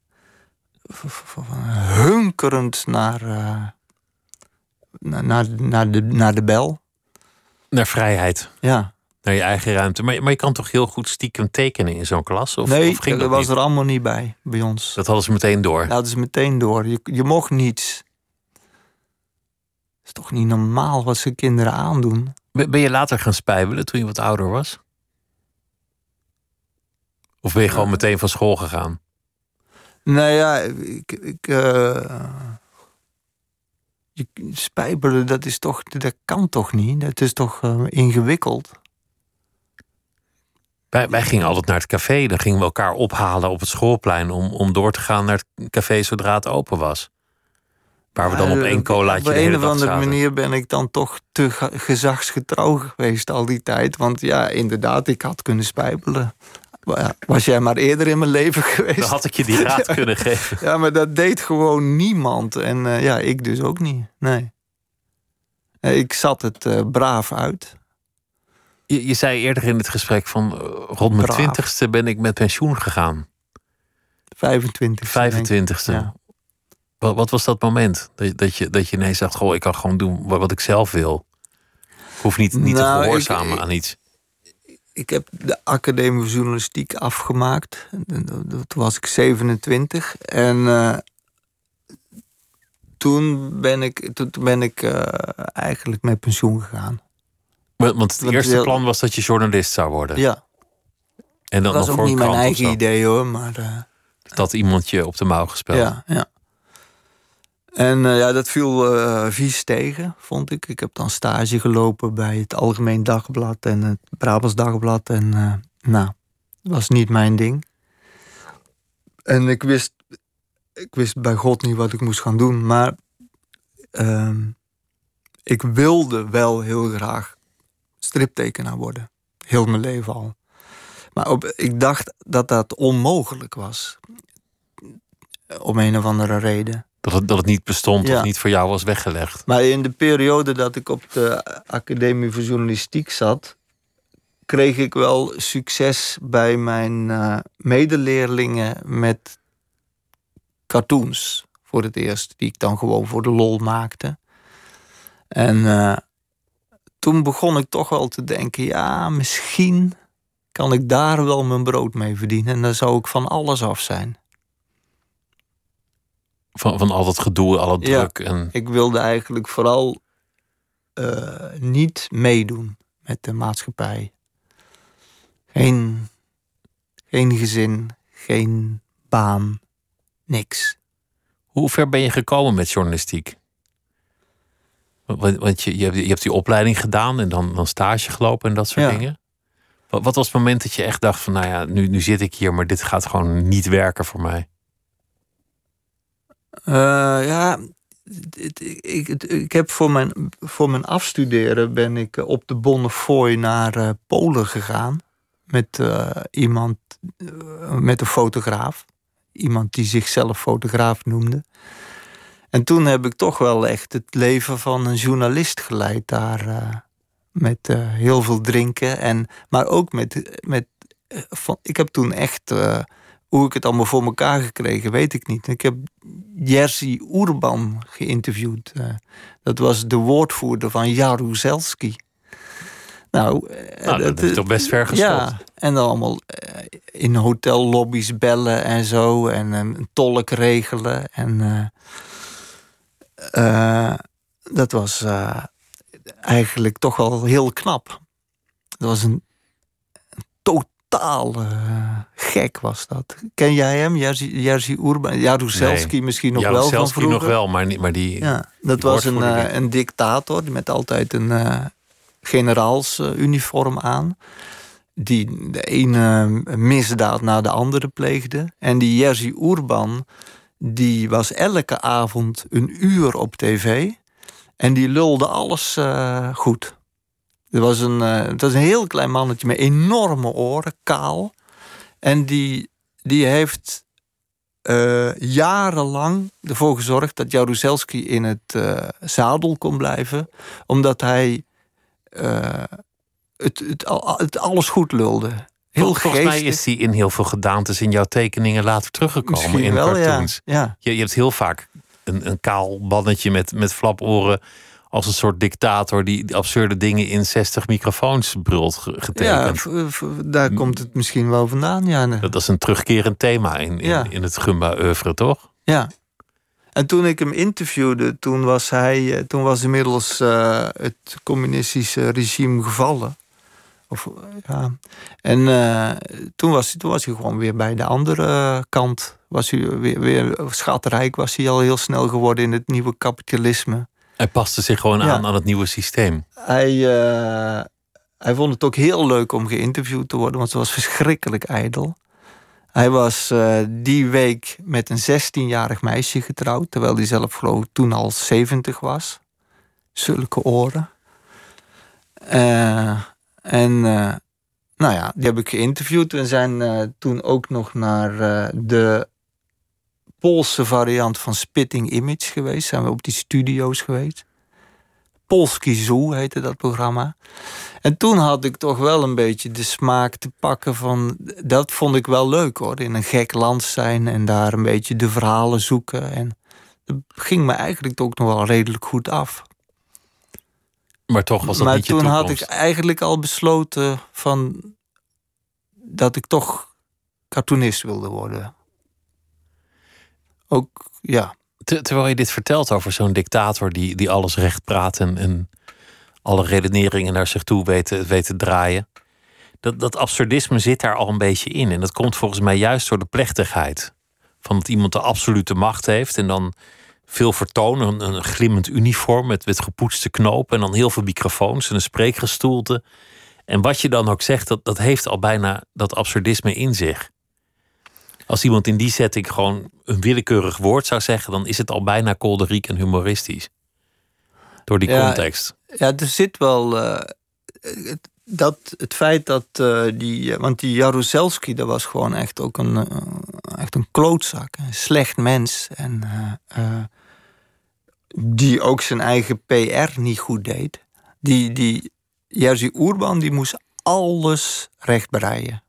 Hunkerend naar, uh, naar, naar, de, naar de bel. Naar vrijheid. Ja. Naar je eigen ruimte. Maar, maar je kan toch heel goed stiekem tekenen in zo'n klas? Of, nee, of ging dat, dat was niet? er allemaal niet bij, bij ons. Dat hadden ze meteen door. Dat hadden ze meteen door. Je, je mocht niets. Is toch niet normaal wat ze kinderen aandoen? Ben je later gaan spijbelen toen je wat ouder was? Of ben je gewoon meteen van school gegaan? Nou ja, ik. ik eh, je, spijbelen, dat is toch. Dat kan toch niet? Dat is toch eh, ingewikkeld? Wij, wij gingen altijd naar het café. Dan gingen we elkaar ophalen op het schoolplein om, om door te gaan naar het café zodra het open was. Waar we dan op één colaatje Op de een of andere manier ben ik dan toch te ge- gezagsgetrouw geweest al die tijd. Want ja, inderdaad, ik had kunnen spijbelen. Was jij maar eerder in mijn leven geweest? Dan had ik je die raad kunnen geven. Ja, maar dat deed gewoon niemand. En eh, ja, ik dus ook niet. Nee. Ik zat het eh, braaf uit. Je, je zei eerder in het gesprek van eh, rond mijn twintigste ben ik met pensioen gegaan. 25. denk ik. 25ste. Ja. Wat, wat was dat moment? Dat, dat, je, dat je ineens dacht, goh, ik kan gewoon doen wat, wat ik zelf wil. Ik hoef niet, niet Nou, te ik- gehoorzamen ik- aan iets. Ik heb de Academie Journalistiek afgemaakt. En dat- dat was ik 27. En eh, toen ben ik, toen toen ben ik eh, eigenlijk met pensioen gegaan. Want want het eerste heel- plan was dat je journalist zou worden. Ja, en dan dat nog was ook voor een niet mijn eigen idee hoor. Maar eh, Dat iemand je op de mouw gespeeld. ja, ja. En eh, ja, dat viel eh, vies tegen, vond ik. Ik heb dan stage gelopen bij het Algemeen Dagblad en het Brabants Dagblad. En eh, nou, dat was niet mijn ding. En ik wist, ik wist bij God niet wat ik moest gaan doen. Maar ehm, ik wilde wel heel graag striptekenaar worden. Heel mijn leven al. Maar op, ik dacht dat dat onmogelijk was. Om een of andere reden. Dat, het, dat het niet bestond Ja. of niet voor jou was weggelegd. Maar in de periode dat ik op de Academie voor Journalistiek zat, kreeg ik wel succes bij mijn eh, medeleerlingen met cartoons. Voor het eerst, die ik dan gewoon voor de lol maakte. En eh, toen begon ik toch wel te denken: ja, misschien kan ik daar wel mijn brood mee verdienen. En dan zou ik van alles af zijn. Van, van al dat gedoe, al Ja. druk. En Ik wilde eigenlijk vooral eh, niet meedoen met de maatschappij. Geen, geen gezin, geen baan, niks. hoe ver ben je gekomen met journalistiek? Want, want je, je, hebt, je hebt die opleiding gedaan en dan, dan stage gelopen en dat soort Ja. dingen. Wat, wat was het moment dat je echt dacht van, nou ja, nu, nu zit ik hier, maar dit gaat gewoon niet werken voor mij? Eh, ja, ik, ik heb voor mijn, voor mijn afstuderen ben ik eh, op de Bonnefoy naar eh, Polen gegaan. Met iemand, met een fotograaf. Iemand die zichzelf fotograaf noemde. En toen heb ik toch wel echt het leven van een journalist geleid daar. met heel veel drinken. En, maar ook met. met van, ik heb toen echt. Hoe ik het allemaal voor elkaar gekregen, weet ik niet. Ik heb Jerzy Urban geïnterviewd. eh. dat was de woordvoerder van Jaruzelski. Nou, eh, Nou, dat is toch best ver geschopt. Ja, en dan allemaal eh, in hotellobby's bellen en zo. En een tolk regelen. En dat was eigenlijk toch wel heel knap. Dat was een totaal eh, gek was dat. Ken jij hem? Jerzy, Jerzy Urban? Jaruzelski misschien nog wel van vroeger. nog wel, maar, niet, maar die... Ja, dat die was een, eh, een dictator met altijd een eh generaalsuniform aan. Die de ene misdaad na de andere pleegde. En die Jerzy Urban, die was elke avond een uur op tv. En die lulde alles goed. Het was, een, eh, het was een heel klein mannetje met enorme oren, kaal. En die, die heeft eh, jarenlang ervoor gezorgd dat Jaruzelski in het uh, zadel kon blijven. Omdat hij het, het, het, alles goed lulde. Heel Volgens mij is hij in heel veel gedaantes in jouw tekeningen later teruggekomen Misschien in wel, cartoons. Ja. ja. Je, je, hebt heel vaak een, een kaal bannetje met, met flaporen als een soort dictator die absurde dingen in 60 microfoons brult getekend. Ja, daar komt het misschien wel vandaan. Ja. Dat is een terugkerend thema in, in, in het Gumba-oeuvre, toch? Ja. En toen ik hem interviewde, toen was, hij, eh, toen was inmiddels uh, het communistische regime gevallen. Of, ja. En uh, toen, was, toen was hij gewoon weer bij de andere kant. Was hij weer, weer schatrijk was hij al heel snel geworden in het nieuwe kapitalisme. Hij paste zich gewoon aan aan het nieuwe systeem. Hij, uh, hij vond het ook heel leuk om geïnterviewd te worden, want ze was verschrikkelijk ijdel. Hij was uh, die week met een 16-jarig meisje getrouwd, terwijl hij zelf geloof toen al 70 was. Zulke oren. Uh, en nou ja, die heb ik geïnterviewd. We zijn toen ook nog naar de Poolse variant van Spitting Image geweest. Zijn we op die studio's geweest. Polski Zoo heette dat programma. En toen had ik toch wel een beetje de smaak te pakken van... Dat vond ik wel leuk hoor, in een gek land zijn... en daar een beetje de verhalen zoeken. En dat ging me eigenlijk ook nog wel redelijk goed af. Maar toch was dat maar niet je toen had ik eigenlijk al besloten van... dat ik toch cartoonist wilde worden ook, ja. terwijl je dit vertelt over zo'n dictator die, die alles recht praat en, en alle redeneringen naar zich toe weet, weet te draaien. Dat, dat absurdisme zit daar al een beetje in. En dat komt volgens mij juist door de plechtigheid. Van dat iemand de absolute macht heeft en dan veel vertonen. Een, een glimmend uniform met, met gepoetste knopen en dan heel veel microfoons en een spreekgestoelte. En wat je dan ook zegt, dat, dat heeft al bijna dat absurdisme in zich. Als iemand in die setting gewoon een willekeurig woord zou zeggen, dan is het al bijna kolderiek en humoristisch. Door die context. Ja, er zit wel. Uh, dat, het feit dat uh, die. Want die Jaruzelski, dat was gewoon echt ook een, uh, echt een klootzak. Een slecht mens. En die ook zijn eigen PR niet goed deed. Die, die Jerzy Oerban, die moest alles rechtbreien.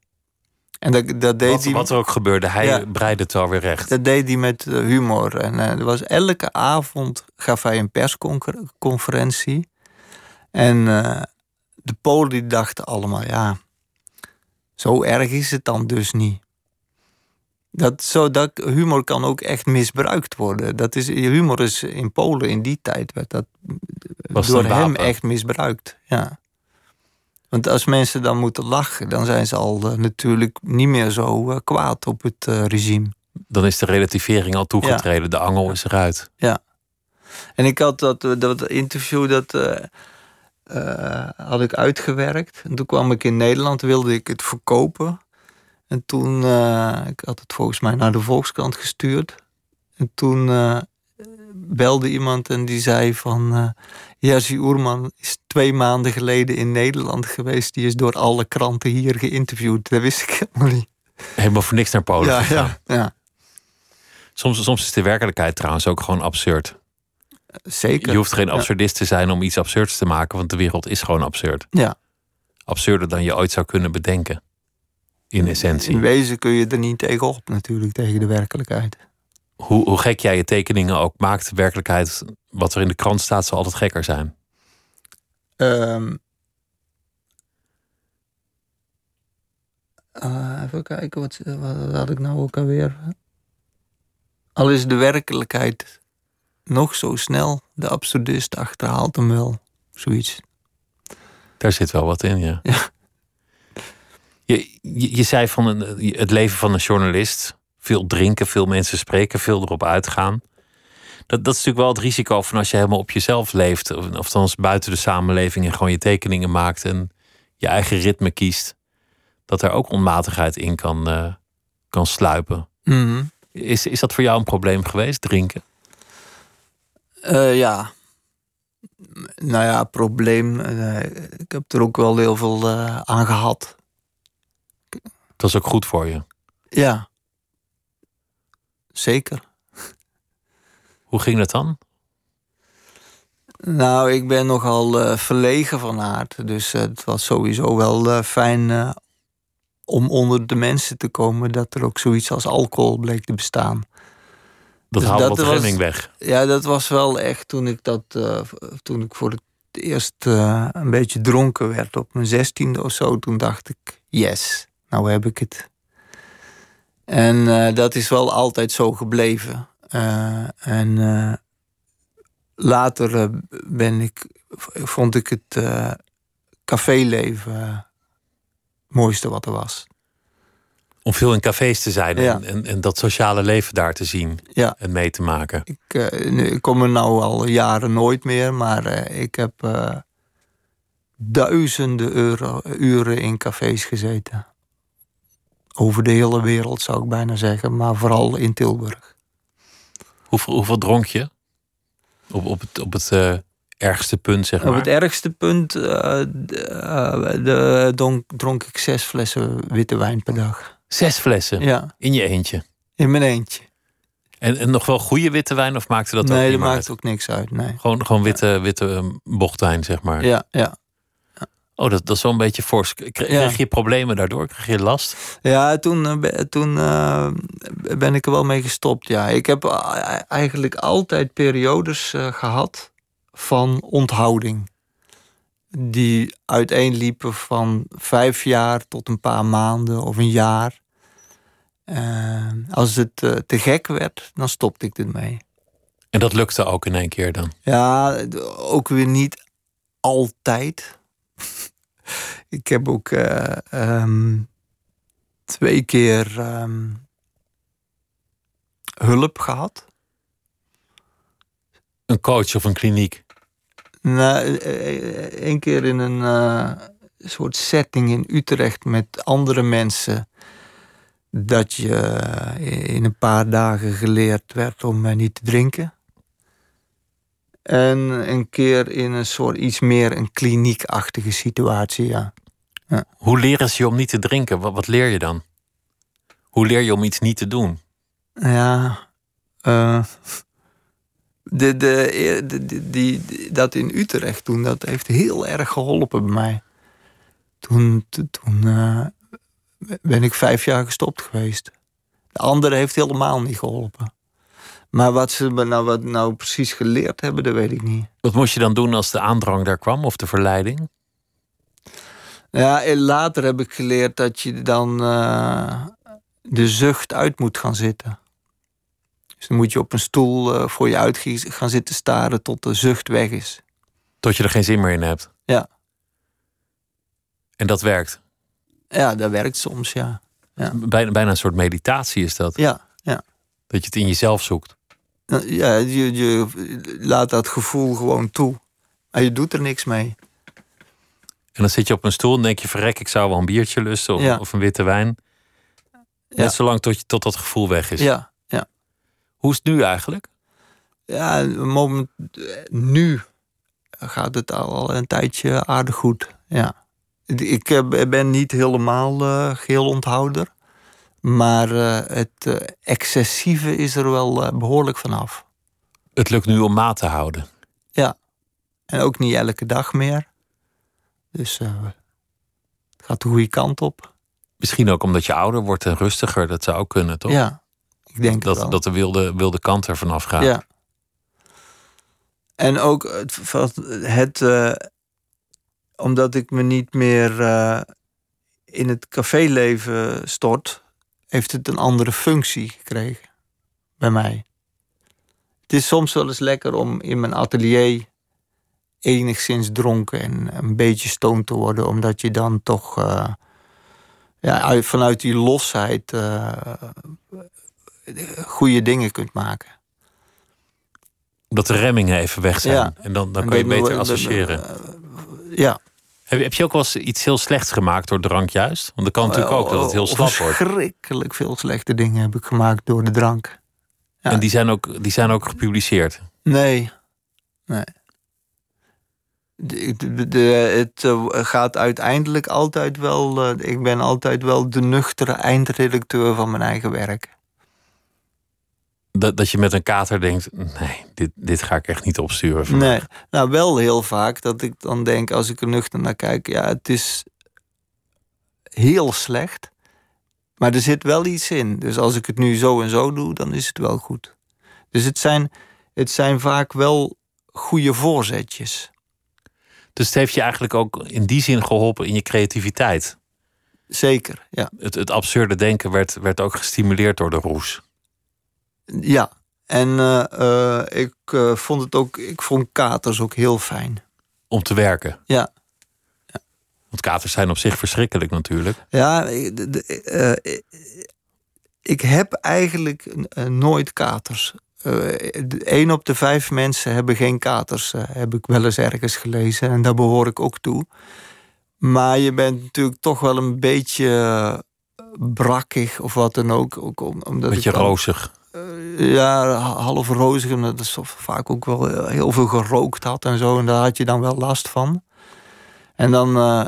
En dat, dat deed wat, hij, wat er ook gebeurde, hij ja, breidde het wel weer recht. Dat deed hij met eh, humor. En uh, er was elke avond gaf hij een persconferentie. En uh, de Polen die dachten allemaal, ja, zo erg is het dan dus niet. Dat, zo, dat humor kan ook echt misbruikt worden. Dat is, humor is in Polen in die tijd werd dat was door hem echt misbruikt. Ja. Want als mensen dan moeten lachen, dan zijn ze al uh, natuurlijk niet meer zo uh, kwaad op het uh, regime. Dan is de relativering al toegetreden, de angel is eruit. Ja. En ik had dat, dat interview, dat had ik uitgewerkt. En toen kwam ik in Nederland, wilde ik het verkopen. En toen, ik had het volgens mij naar de Volkskrant gestuurd. En toen belde iemand en die zei van... Uh, Jerzy Oerman is twee maanden geleden in Nederland geweest. Die is door alle kranten hier geïnterviewd. Dat wist ik helemaal niet. Helemaal voor niks naar Polen ja, ja, ja. Soms, soms is de werkelijkheid trouwens ook gewoon absurd. Zeker. Je hoeft geen absurdist te zijn om iets absurds te maken, want de wereld is gewoon absurd. Ja. Absurder dan je ooit zou kunnen bedenken. In essentie. In wezen kun je er niet tegenop natuurlijk, tegen de werkelijkheid hoe, hoe gek jij je tekeningen ook maakt, de werkelijkheid, wat er in de krant staat, zal altijd gekker zijn. Um, even kijken, wat, wat had ik nou ook alweer? Al is de werkelijkheid nog zo snel, de absurdist achterhaalt hem wel. Zoiets. Daar zit wel wat in, ja. ja. Je, je, je zei van een, het leven van een journalist veel drinken, veel mensen spreken, veel erop uitgaan. Dat, dat is natuurlijk wel het risico van als je helemaal op jezelf leeft. Of, dan buiten de samenleving en gewoon je tekeningen maakt en je eigen ritme kiest. Dat er ook onmatigheid in kan, uh, kan sluipen. Mhm. is, is dat voor jou een probleem geweest, drinken? Uh, ja. Nou ja, probleem. Uh, ik heb er ook wel heel veel aan gehad. Dat is ook goed voor je. Ja. Zeker. Hoe ging dat dan? Nou, ik ben nogal uh, verlegen van aard. Dus uh, het was sowieso wel uh, fijn om onder de mensen te komen... dat er ook zoiets als alcohol bleek te bestaan. Dat dus haalde wat remming weg. Ja, dat was wel echt toen ik, dat, toen ik voor het eerst een beetje dronken werd... op mijn zestiende of zo, toen dacht ik... yes, nou heb ik het. En dat is wel altijd zo gebleven. en later eh, ben ik, vond ik het caféleven het mooiste wat er was. Om veel in cafés te zijn en, en, en, dat sociale leven daar te zien ja. en mee te maken. Ik, ik kom er nou al jaren nooit meer, maar ik heb duizenden euro, uren in cafés gezeten. Over de hele wereld zou ik bijna zeggen, maar vooral in Tilburg. Hoeveel, hoeveel dronk je? Op, op het, op het uh, ergste punt, zeg maar? Op het ergste punt uh, de, donk, dronk ik zes flessen witte wijn per dag. Zes flessen? Ja. In je eentje? In mijn eentje. En, en nog wel goede witte wijn of maakte dat nee, ook Nee, dat maakt ook niks uit. Nee. Gewoon, gewoon witte, ja. witte bochtwijn, zeg maar. Ja, ja. Oh, dat, dat is wel een beetje fors. Kreeg ja. je problemen daardoor? Kreeg je last? Ja, toen, toen uh, ben ik er wel mee gestopt. Ja. Ik heb eigenlijk altijd periodes uh, gehad van onthouding. Die uiteenliepen van vijf jaar tot een paar maanden of een jaar. Uh, als het te gek werd, dan stopte ik ermee. En dat lukte ook in één keer dan? Ja, ook weer niet altijd. ik heb ook uh, um, twee keer um, hulp gehad. Een coach of een kliniek? Nou, een keer in een uh, soort setting in Utrecht met andere mensen. Dat je in een paar dagen geleerd werd om niet te drinken. En een keer in een soort iets meer een kliniekachtige situatie, ja. ja. Hoe leren ze je om niet te drinken? Wat, wat, leer je dan? Hoe leer je om iets niet te doen? Ja, uh, de, de, de, die, dat in Utrecht toen, dat heeft heel erg geholpen bij mij. Toen, toen uh, ben ik vijf jaar gestopt geweest. De andere heeft helemaal niet geholpen. Maar wat ze nou, wat nou precies geleerd hebben, dat weet ik niet. Wat moest je dan doen als de aandrang daar kwam of de verleiding? Ja, later heb ik geleerd dat je dan uh, de zucht uit moet gaan zitten. Dus dan moet je op een stoel uh, voor je uit gaan zitten staren tot de zucht weg is. Tot je er geen zin meer in hebt? Ja. En dat werkt? Ja, dat werkt soms, ja. ja. Bijna, bijna een soort meditatie is dat? Ja, ja. Dat je het in jezelf zoekt? Ja, je, je laat dat gevoel gewoon toe. En je doet er niks mee. En dan zit je op een stoel en denk je: verrek, ik zou wel een biertje lusten of, ja. of een witte wijn. Net Ja. zolang tot, je, tot dat gevoel weg is. Ja, ja. Hoe is het nu eigenlijk? Ja, moment, nu gaat het al een tijdje aardig goed. Ja. Ik eh, ben niet helemaal uh, geheel onthouder. Maar uh, het uh, excessieve is er wel uh, behoorlijk vanaf. Het lukt nu om maat te houden. Ja, en ook niet elke dag meer. Dus het gaat de goede kant op. Misschien ook omdat je ouder wordt en rustiger. Dat zou ook kunnen, toch? Ja, ik denk dat, dat de wilde, wilde kant er vanaf gaat. Ja. En ook het, het omdat ik me niet meer in het caféleven stort, heeft het een andere functie gekregen bij mij. Het is soms wel eens lekker om in mijn atelier enigszins dronken en een beetje stoned te worden, omdat je dan toch uh, ja, vanuit die losheid uh, goede dingen kunt maken. Dat de remmingen even weg zijn. Ja. En dan, dan kan je beter associëren. Uh, ja. Heb, je ook wel eens iets heel slechts gemaakt door drank juist? Want dat kan natuurlijk ook dat het heel slap wordt. Verschrikkelijk veel slechte dingen heb ik gemaakt door de drank. Ja. En die zijn, ook, die zijn ook gepubliceerd? Nee. nee. de, de, de- het eh, gaat uiteindelijk altijd wel. eh, ik ben altijd wel de nuchtere eindredacteur van mijn eigen werk. Dat, dat je met een kater denkt: nee, dit, dit ga ik echt niet opsturen. vandaag. Nee, nou wel heel vaak dat ik dan denk, als ik er nuchter naar kijk, ja, het is heel slecht. Maar er zit wel iets in. Dus als ik het nu zo en zo doe, dan is het wel goed. Dus het zijn, het zijn vaak wel goede voorzetjes. Dus het heeft je eigenlijk ook in die zin geholpen in je creativiteit. Zeker, ja. Het, het absurde denken werd, werd ook gestimuleerd door de roes. Ja, en eh, eh, ik eh, vond het ook, ik vond katers ook heel fijn. Om te werken. Ja. Want katers zijn op zich verschrikkelijk natuurlijk. Ja, ik- de- de- ik heb eigenlijk nooit katers. Eén op de vijf mensen hebben geen katers, heb ik wel eens ergens gelezen. En daar behoor ik ook toe. Maar je bent natuurlijk toch wel een beetje brakkig of wat dan ook. ook om- omdat Beetje rozig. Ja, half rozig. Omdat het vaak ook wel eh, heel veel gerookt had en zo. En daar had je dan wel last van. En dan, eh,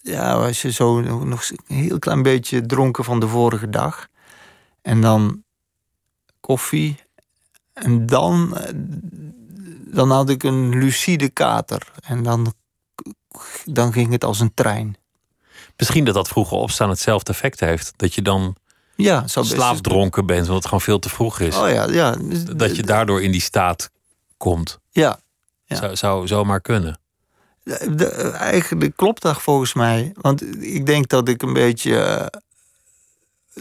ja, was je zo nog een heel klein beetje dronken van de vorige dag. En dan koffie. En dan, eh, dan had ik een lucide kater. En dan, dan ging het als een trein. Misschien dat dat vroege opstaan hetzelfde effect heeft. Dat je dan Ja, zou best slaapdronken bent, omdat het gewoon veel te vroeg is. Oh ja, ja. Dat je daardoor in die staat komt. Ja, Ja. Zou, zou zomaar kunnen. De- de- eigenlijk klopt dat volgens mij. Want ik denk dat ik een beetje eh,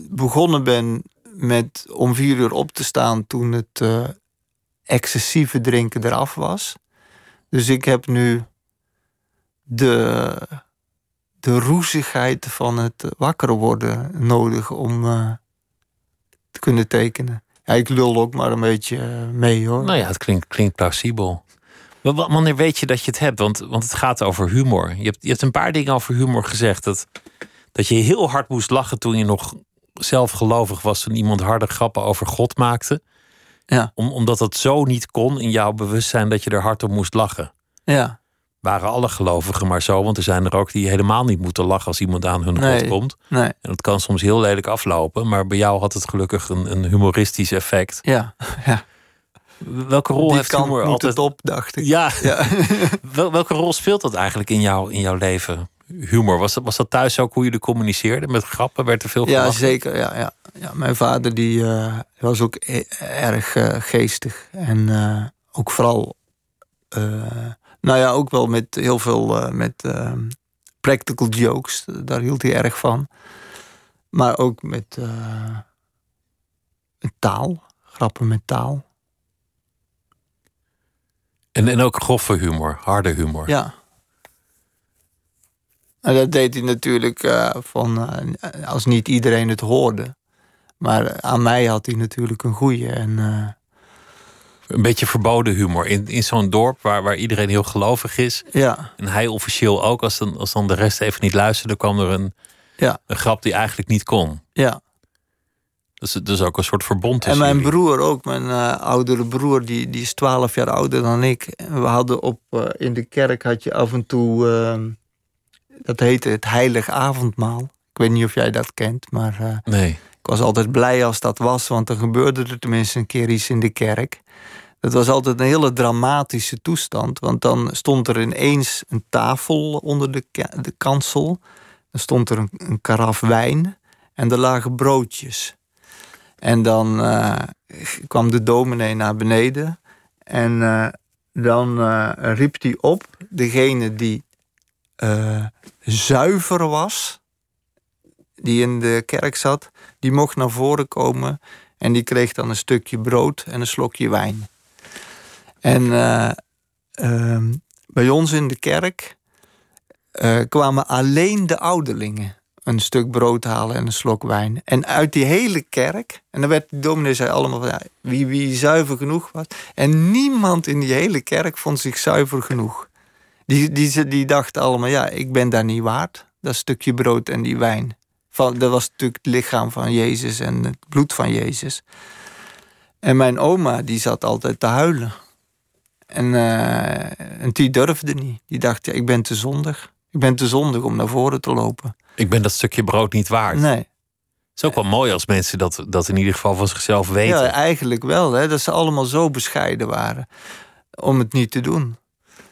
begonnen ben met om vier uur op te staan toen het eh, excessieve drinken eraf was. Dus ik heb nu de, de roezigheid van het wakker worden nodig om eh, te kunnen tekenen. Ja, ik lul ook maar een beetje eh, mee hoor. Nou ja, het klinkt, klinkt plausibel. Wanneer weet je dat je het hebt? Want, want het gaat over humor. Je hebt, je hebt een paar dingen over humor gezegd. Dat, dat je heel hard moest lachen toen je nog zelfgelovig was. Toen iemand harde grappen over God maakte. Ja. Om, omdat dat zo niet kon in jouw bewustzijn dat je er hard om moest lachen. Ja, Waren alle gelovigen maar zo? Want er zijn er ook die helemaal niet moeten lachen als iemand aan hun Nee. God komt. nee, En dat kan soms heel lelijk aflopen. Maar bij jou had het gelukkig een, een humoristisch effect. ja. ja. Welke rol heeft humor altijd... op, dacht ik. Ja, Ja. Wel- welke rol speelt dat eigenlijk in, jou, in jouw leven? Humor, was dat, was dat thuis ook hoe jullie communiceerden? Met grappen werd er veel Ja, gelachen? zeker. Ja, ja. Ja, mijn vader die, eh, was ook e- erg eh, geestig. En eh, ook vooral... nou ja, ook wel met heel veel eh, met eh, practical jokes. Daar hield hij erg van. Maar ook met, eh, met taal. Grappen met taal. En, en ook grove humor, harde humor. Ja. En dat deed hij natuurlijk van, als niet iedereen het hoorde. Maar aan mij had hij natuurlijk een goeie. En Een beetje verboden humor. In, in zo'n dorp waar, waar iedereen heel gelovig is. ja, En hij officieel ook. Als dan, als dan de rest even niet luisterde, kwam er een, ja, een grap die eigenlijk niet kon. ja. Dus het is ook een soort verbond En tussen mijn jullie. broer ook, mijn eh, oudere broer, die, die is twaalf jaar ouder dan ik. En we hadden op, eh, in de kerk had je af en toe, eh, dat heette het heilig avondmaal. Ik weet niet of jij dat kent, maar eh, Nee. Ik was altijd blij als dat was, want dan gebeurde er tenminste een keer iets in de kerk. Dat was altijd een hele dramatische toestand, want dan stond er ineens een tafel onder de, de kansel. Dan stond er een, karaf wijn en er lagen broodjes. En dan eh, kwam de dominee naar beneden en eh, dan eh, riep hij op degene die zuiver was, die in de kerk zat, die mocht naar voren komen en die kreeg dan een stukje brood en een slokje wijn. En eh, ehm, bij ons in de kerk eh, kwamen alleen de ouderlingen een stuk brood halen en een slok wijn. En uit die hele kerk, en dan werd de dominee zei allemaal ja, wie, wie zuiver genoeg was. En niemand in die hele kerk vond zich zuiver genoeg. Die, die, die dachten allemaal, ja, ik ben daar niet waard. Dat stukje brood en die wijn. Van, dat was natuurlijk het lichaam van Jezus en het bloed van Jezus. En mijn oma, die zat altijd te huilen. En, uh, en die durfde niet. Die dacht, ja, ik ben te zondig. Ik ben te zondig om naar voren te lopen. Ik ben dat stukje brood niet waard. Nee. Het is ook wel mooi als mensen dat, dat in ieder geval van zichzelf weten. Ja, eigenlijk wel. Hè, dat ze allemaal zo bescheiden waren om het niet te doen.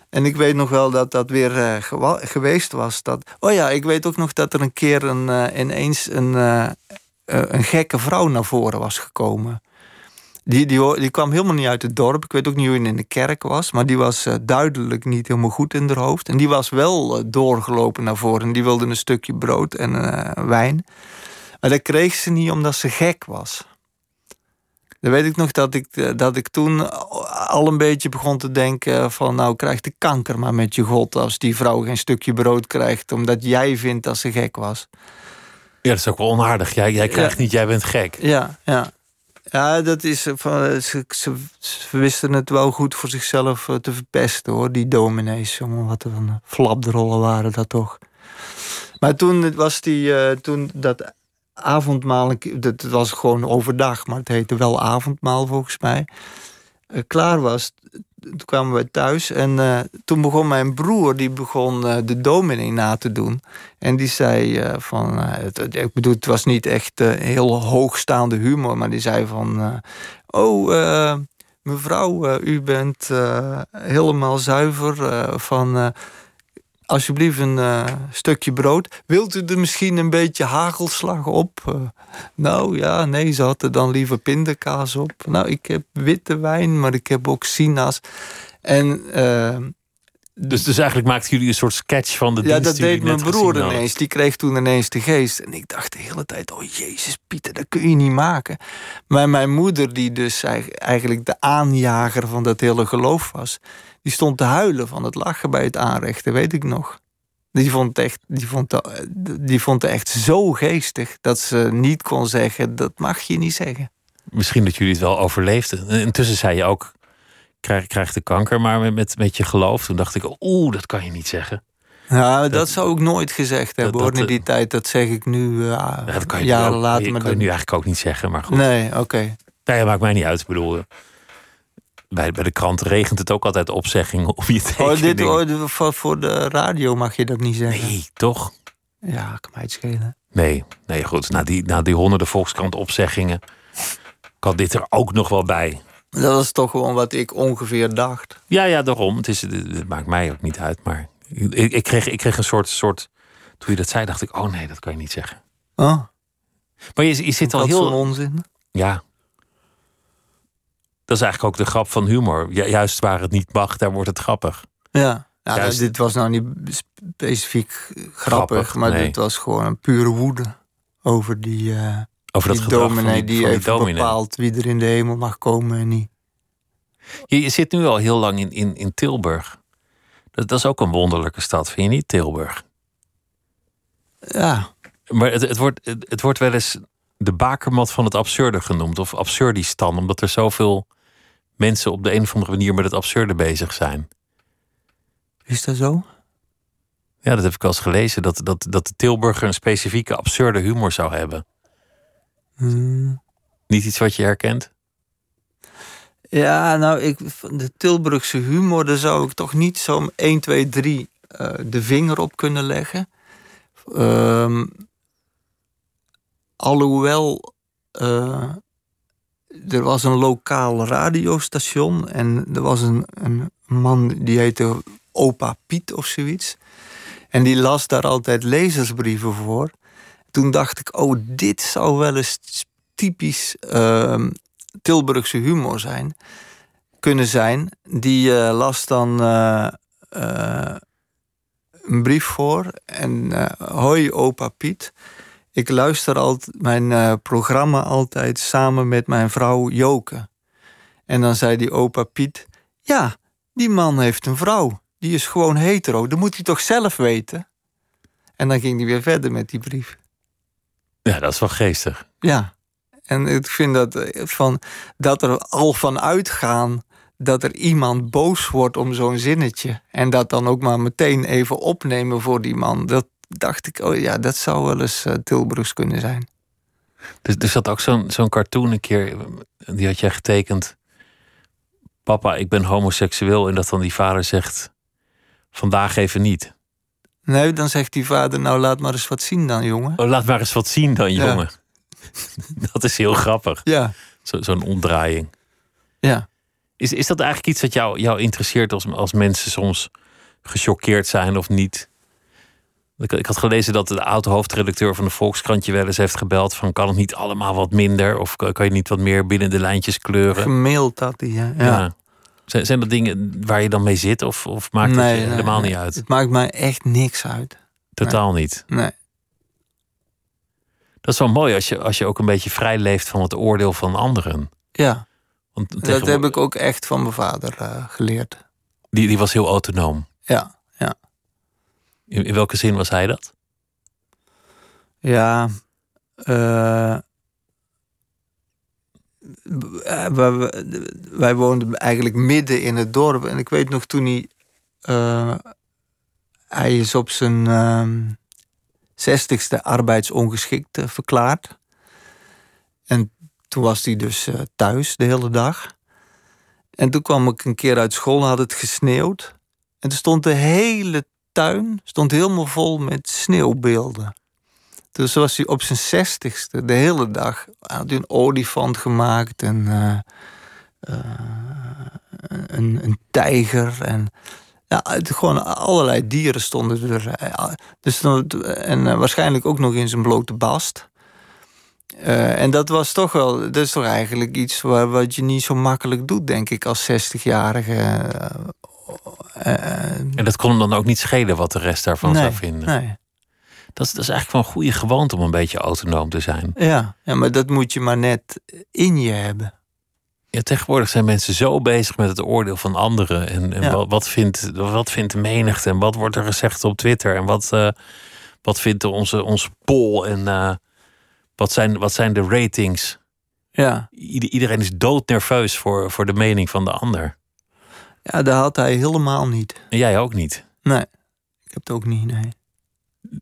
En ik weet nog wel dat dat weer uh, geweest was. Dat, oh ja, ik weet ook nog dat er een keer een, uh, ineens een, uh, een gekke vrouw naar voren was gekomen. Die, die, die kwam helemaal niet uit het dorp. Ik weet ook niet hoe hij in de kerk was. Maar die was duidelijk niet helemaal goed in haar hoofd. En die was wel doorgelopen naar voren. En die wilde een stukje brood en wijn. Maar dat kreeg ze niet omdat ze gek was. Dan weet ik nog dat ik, eh, dat ik toen al een beetje begon te denken van... nou, krijg de kanker maar met je god als die vrouw geen stukje brood krijgt... omdat jij vindt dat ze gek was. Ja, dat is ook wel onaardig. Jij, jij krijgt niet, jij bent gek. Ja, ja. Ja, dat is eh, van, eh, ze, ze, wisten het wel goed voor zichzelf te verpesten hoor, die dominees. Jongen, wat een flapdrollen waren dat toch. Maar toen was die, uh, toen dat avondmaal, het was gewoon overdag, maar het heette wel avondmaal volgens mij. Uh, klaar was, toen kwamen we thuis en uh, toen begon mijn broer, die begon uh, de dominee na te doen. En die zei van, het, ik bedoel, het was niet echt heel hoogstaande humor, maar die zei van, oh mevrouw, u bent helemaal zuiver van alsjeblieft een uh, stukje brood. Wilt u er misschien een beetje hagelslag op? Uh, nou ja, nee, ze had er dan liever pindakaas op. Nou, ik heb witte wijn, maar ik heb ook sinaas. En... Uh, dus, dus eigenlijk maakten jullie een soort sketch van de Ja, dat deed mijn broer ineens. Die kreeg toen ineens de geest. En ik dacht de hele tijd, oh jezus Pieter, dat kun je niet maken. Maar mijn moeder, die dus eigenlijk de aanjager van dat hele geloof was... Die stond te huilen van het lachen bij het aanrechten, weet ik nog. Die vond, het echt, die, vond die vond het echt zo geestig dat ze niet kon zeggen: dat mag je niet zeggen. Misschien dat jullie het wel overleefden. Intussen zei je ook: krijg, krijg de kanker, maar met, met je geloof. Toen dacht ik: oeh, dat kan je niet zeggen. Ja, dat, zou ik nooit gezegd hebben hoor. In die tijd, dat zeg ik nu uh, ja, dat kan je jaren ook, later. Dat kan je nu eigenlijk ook niet zeggen, maar goed. Nee, oké. Okay. Nee, maakt mij niet uit. Ik bedoel, bij, bij de krant regent het ook altijd opzeggingen op je tekening. Oh, dit, oh, voor, voor de radio mag je dat niet zeggen. Nee, toch? Ja, kan mij het schelen. Nee, nee goed. Na die, na die honderden Volkskrant opzeggingen kan dit er ook nog wel bij. Dat is toch gewoon wat ik ongeveer dacht. Ja, ja, daarom. Het, is, het maakt mij ook niet uit. Maar ik, ik, kreeg, ik kreeg een soort, soort... Toen je dat zei, dacht ik... Oh nee, dat kan je niet zeggen. Oh. Maar je, je zit al heel... onzin. Ja, dat is eigenlijk ook de grap van humor. Juist waar het niet mag, daar wordt het grappig. Ja, nou, dit was nou niet specifiek grappig, maar dit was gewoon een pure woede over die, uh, over dat die dominee die, bepaalt wie er in de hemel mag komen en niet. Je, je zit nu al heel lang in, in, in Tilburg. Dat, dat, is ook een wonderlijke stad, vind je niet, Tilburg? Ja. Maar het, het, wordt, het, het wordt wel eens de bakermat van het absurde genoemd, of absurdistan, omdat er zoveel mensen op de een of andere manier met het absurde bezig zijn. Is dat zo? Ja, dat heb ik al eens gelezen. Dat, dat, dat de Tilburger een specifieke absurde humor zou hebben. Hmm. Niet iets wat je herkent? Ja, nou, ik, de Tilburgse humor, daar zou ik toch niet zo 1, 2, 3 uh, de vinger op kunnen leggen. Um, alhoewel uh, er was een lokaal radiostation en er was een, een man die heette Opa Piet of zoiets. En die las daar altijd lezersbrieven voor. Toen dacht ik, oh, dit zou wel eens typisch uh, Tilburgse humor zijn. Kunnen zijn. Die uh, las dan uh, een brief voor. En hoi, opa Piet. Ik luister altijd mijn programma altijd samen met mijn vrouw Joke. En dan zei die opa Piet: Ja, die man heeft een vrouw. Die is gewoon hetero. Dat moet hij toch zelf weten? En dan ging hij weer verder met die brief. Ja, dat is wel geestig. Ja. En ik vind dat, eh, van, dat er al van uitgaan dat er iemand boos wordt om zo'n zinnetje. En dat dan ook maar meteen even opnemen voor die man. Dat, dacht ik, oh ja, dat zou wel eens uh, kunnen zijn. Dus er zat ook zo'n zo'n cartoon een keer, die had jij getekend. papa, ik ben homoseksueel. En dat dan die vader zegt, vandaag even niet. Nee, dan zegt die vader, nou laat maar eens wat zien dan, jongen. Oh, laat maar eens wat zien dan, Ja. jongen. dat is heel grappig. Ja, Zo- Zo'n omdraaiing. ja. Is, is dat eigenlijk iets dat jou, jou interesseert als, als mensen soms gechoqueerd zijn of niet? Ik, ik had gelezen dat de oud-hoofdredacteur van de Volkskrant je wel eens heeft gebeld van kan het niet allemaal wat minder of kan je niet wat meer binnen de lijntjes kleuren? Gemaild had hij, ja. ja. Zijn dat dingen waar je dan mee zit of, of maakt het Nee, je nee, helemaal nee. niet uit? Het maakt mij echt niks uit. Totaal niet. Nee. Dat is wel mooi als je, als je ook een beetje vrij leeft van het oordeel van anderen. Ja, Want dat heb ik ook echt van mijn vader eh, geleerd. die, die was heel autonoom. Ja, ja. In, in welke zin was hij dat? Ja, eh, wij, wij woonden eigenlijk midden in het dorp. En ik weet nog toen hij... eh, hij is op zijn ehm, zestigste arbeidsongeschikt eh, verklaard. En toen was hij dus eh, thuis de hele dag. En toen kwam ik een keer uit school, had het gesneeuwd. En toen stond de hele tuin stond helemaal vol met sneeuwbeelden. Dus was hij op zijn zestigste de hele dag. Had hij een olifant gemaakt en eh, eh, een, een tijger. En ja, het, gewoon allerlei dieren stonden er. eh, Dus en waarschijnlijk ook nog in zijn blote bast. En dat was toch wel, dat is toch eigenlijk iets waar, wat je niet zo makkelijk doet, denk ik, als 60-jarige. eh, eh, En dat kon hem dan ook niet schelen wat de rest daarvan nee, zou vinden. Nee. Dat, is, dat is eigenlijk wel een goede gewoonte om een beetje autonoom te zijn. Ja, ja, maar dat moet je maar net in je hebben. Ja, tegenwoordig zijn mensen zo bezig met het oordeel van anderen. En, en Ja. wat, wat, vindt, wat vindt de menigte? En wat wordt er gezegd op Twitter? En wat, eh, wat vindt onze, onze poll? En eh, wat, zijn, wat zijn de ratings? Ja. Ieder- iedereen is doodnerveus voor, voor de mening van de ander. ja, dat had hij helemaal niet. En jij ook niet. Nee, ik heb het ook niet, nee.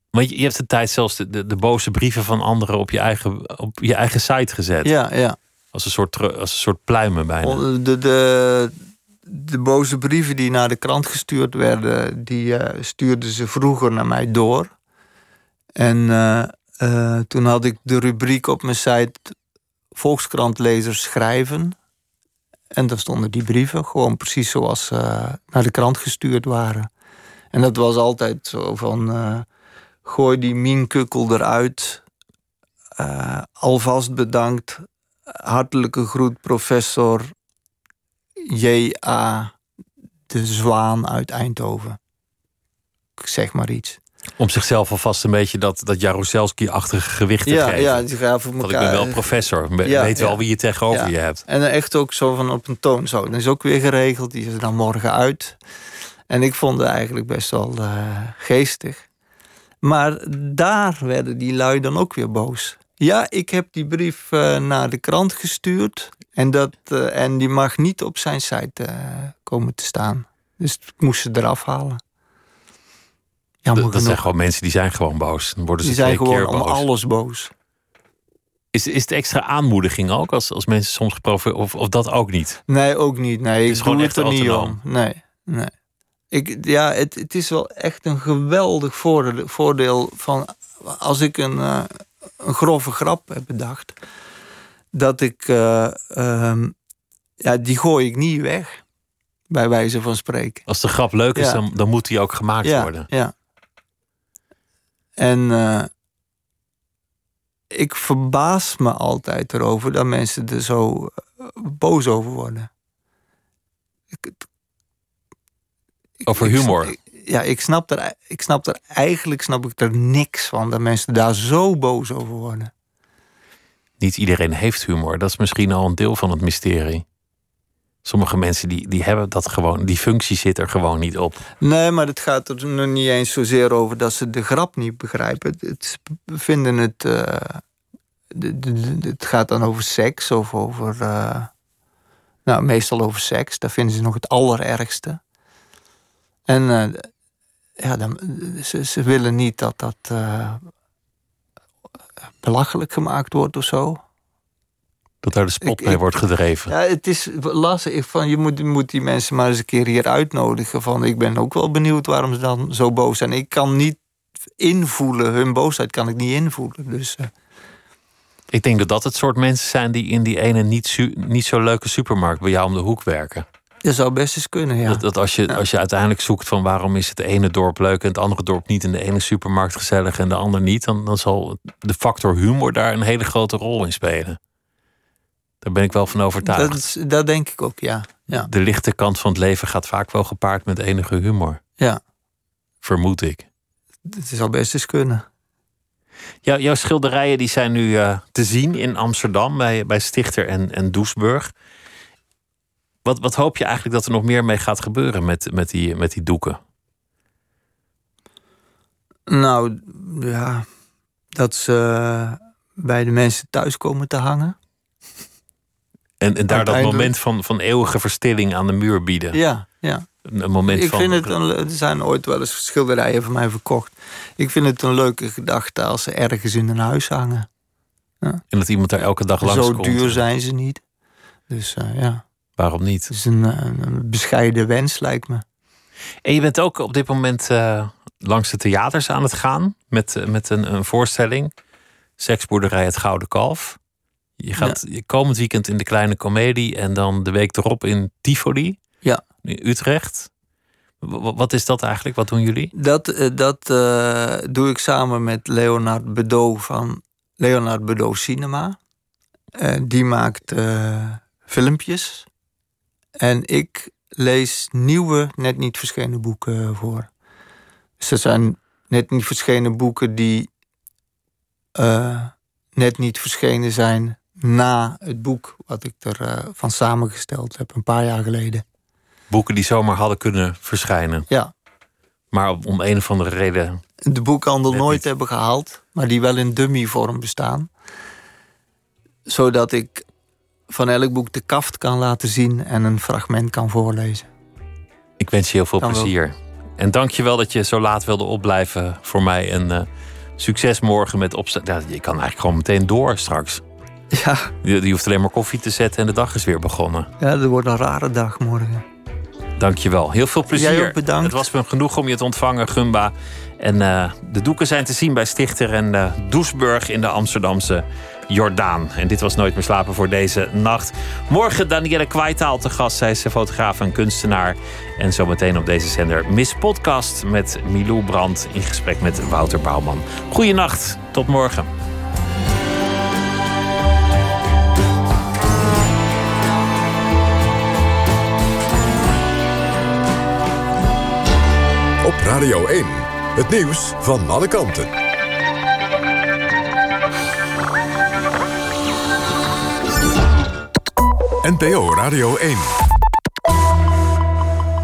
Want je, je hebt de tijd zelfs de, de, de boze brieven van anderen op je eigen, op je eigen site gezet. Ja, ja. Als, een soort, als een soort pluimen bijna. De, de, de boze brieven die naar de krant gestuurd werden, die eh, stuurden ze vroeger naar mij door. En eh, eh, toen had ik de rubriek op mijn site Volkskrantlezers schrijven. En daar stonden die brieven gewoon precies zoals ze naar de krant gestuurd waren. En dat was altijd zo van: gooi die minkukkel eruit. Eh, alvast bedankt. Hartelijke groet, professor J.A. de Zwaan uit Eindhoven. Ik zeg maar iets. Om zichzelf alvast een beetje dat, dat Jaruzelski-achtige gewicht te Ja, geven. ja, die Want elkaar. ik ben wel professor. Ja, weet wel ja. wie je tegenover je hebt. En echt ook zo van op een toon. Zo, dat is ook weer geregeld. Die is er dan morgen uit. En ik vond het eigenlijk best wel eh, geestig. Maar daar werden die lui dan ook weer boos. Ja, ik heb die brief eh, naar de krant gestuurd. En, dat, eh, en die mag niet op zijn site eh, komen te staan. Dus ik moest ze eraf halen. Jammer Dat, zijn gewoon mensen die zijn gewoon boos. Dan worden ze Die zijn gewoon om alles boos. Is, is het extra aanmoediging ook als, als mensen soms geprobeerd of, of dat ook niet? Nee, ook niet. Nee, is ik gewoon doe echt het er niet om. Nee, nee. Ik, ja, het, het is wel echt een geweldig voordeel, voordeel van als ik een, eh, een grove grap heb bedacht, dat ik, eh, ehm, ja, die gooi ik niet weg, bij wijze van spreken. Als de grap leuk is, Ja. dan, dan moet die ook gemaakt ja, worden. Ja. En eh, ik verbaas me altijd erover dat mensen er zo boos over worden. Ik, Over humor. ik- ja, ik snap, er, ik snap er eigenlijk snap ik er niks van dat mensen daar zo boos over worden. Niet iedereen heeft humor. Dat is misschien al een deel van het mysterie. Sommige mensen die, die hebben dat gewoon, die functie zit er gewoon niet op. Nee, maar het gaat er nog niet eens zozeer over dat ze de grap niet begrijpen. Het, vinden het. eh, het gaat dan over seks of over. eh, nou, meestal over seks. Dat vinden ze nog het allerergste. En eh, ja, dan, ze, ze willen niet dat dat eh, belachelijk gemaakt wordt of zo. Dat daar de spot mee ik- wordt gedreven. Ja, het is lastig. Van, je moet, je moet die mensen maar eens een keer hier uitnodigen. Van, ik ben ook wel benieuwd waarom ze dan zo boos zijn. Ik kan niet invoelen, hun boosheid kan ik niet invoelen. Dus eh, Ik denk dat dat het soort mensen zijn die in die ene niet, niet zo leuke supermarkt bij jou om de hoek werken. Dat zou best eens kunnen, ja. Dat, dat als, je, als je uiteindelijk zoekt van waarom is het ene dorp leuk en het andere dorp niet, en de ene supermarkt gezellig en de ander niet, dan, dan zal de factor humor daar een hele grote rol in spelen. Daar ben ik wel van overtuigd. Dat, dat denk ik ook, ja. ja. De lichte kant van het leven gaat vaak wel gepaard met enige humor. Ja. Vermoed ik. Het zou best eens kunnen. Jou- jouw schilderijen die zijn nu eh, te zien in Amsterdam bij, bij Stichter en, en Doesburg. Wat, wat hoop je eigenlijk dat er nog meer mee gaat gebeuren met, met, die, met die doeken? Nou, ja. Dat ze eh, bij de mensen thuis komen te hangen. En, en daar dat moment van, van eeuwige verstilling aan de muur bieden. Ja, ja. Een, moment Ik van. vind het een, er zijn ooit wel eens schilderijen van mij verkocht. Ik vind het een leuke gedachte als ze ergens in een huis hangen. En dat iemand daar elke dag langs Zo komt. duur zijn ze niet. Dus eh, ja, Waarom niet? het is een, een, bescheiden wens, lijkt me. En je bent ook op dit moment eh, langs de theaters aan het gaan met, eh, met een, een voorstelling. Seksboerderij Het Gouden Kalf. Je gaat je komend weekend in de Kleine Comedie en dan de week erop in Tivoli. Ja. In Utrecht. Wat is dat eigenlijk? Wat doen jullie? Dat, eh, dat eh, doe ik samen met Leonard Bedeau van Leonard Bedeau Cinema. Eh, die maakt eh, filmpjes. En ik lees nieuwe, net niet verschenen boeken voor. Dus dat zijn net niet verschenen boeken die eh, net niet verschenen zijn na het boek wat ik ervan van samengesteld heb een paar jaar geleden. Boeken die zomaar hadden kunnen verschijnen. Ja, Maar om- een of andere reden. de boekhandel nooit niet. hebben gehaald, maar die wel in dummy vorm bestaan. Zodat ik van elk boek de kaft kan laten zien en een fragment kan voorlezen. Ik wens je heel veel Kan wel. plezier. En dank je wel dat je zo laat wilde opblijven voor mij. En eh, succes morgen met opstaan. Ja, je kan eigenlijk gewoon meteen door straks. Ja, Je, je hoeft alleen maar koffie te zetten en de dag is weer begonnen. ja dat wordt een rare dag morgen. Dank je wel. Heel veel plezier. Jij ook bedankt. Het was me genoeg om je te ontvangen, Gumba. En eh, de doeken zijn te zien bij Stichter en eh Doesburg in de Amsterdamse Jordaan. En dit was Nooit meer slapen voor deze nacht. Morgen Danielle Kwijtaal te gast. Zij is fotograaf en kunstenaar. En zometeen op deze zender Miss Podcast met Milou Brandt in gesprek met Wouter Bouwman. Goeienacht, tot morgen. Op Radio 1. Het nieuws van alle kanten. NPO Radio 1.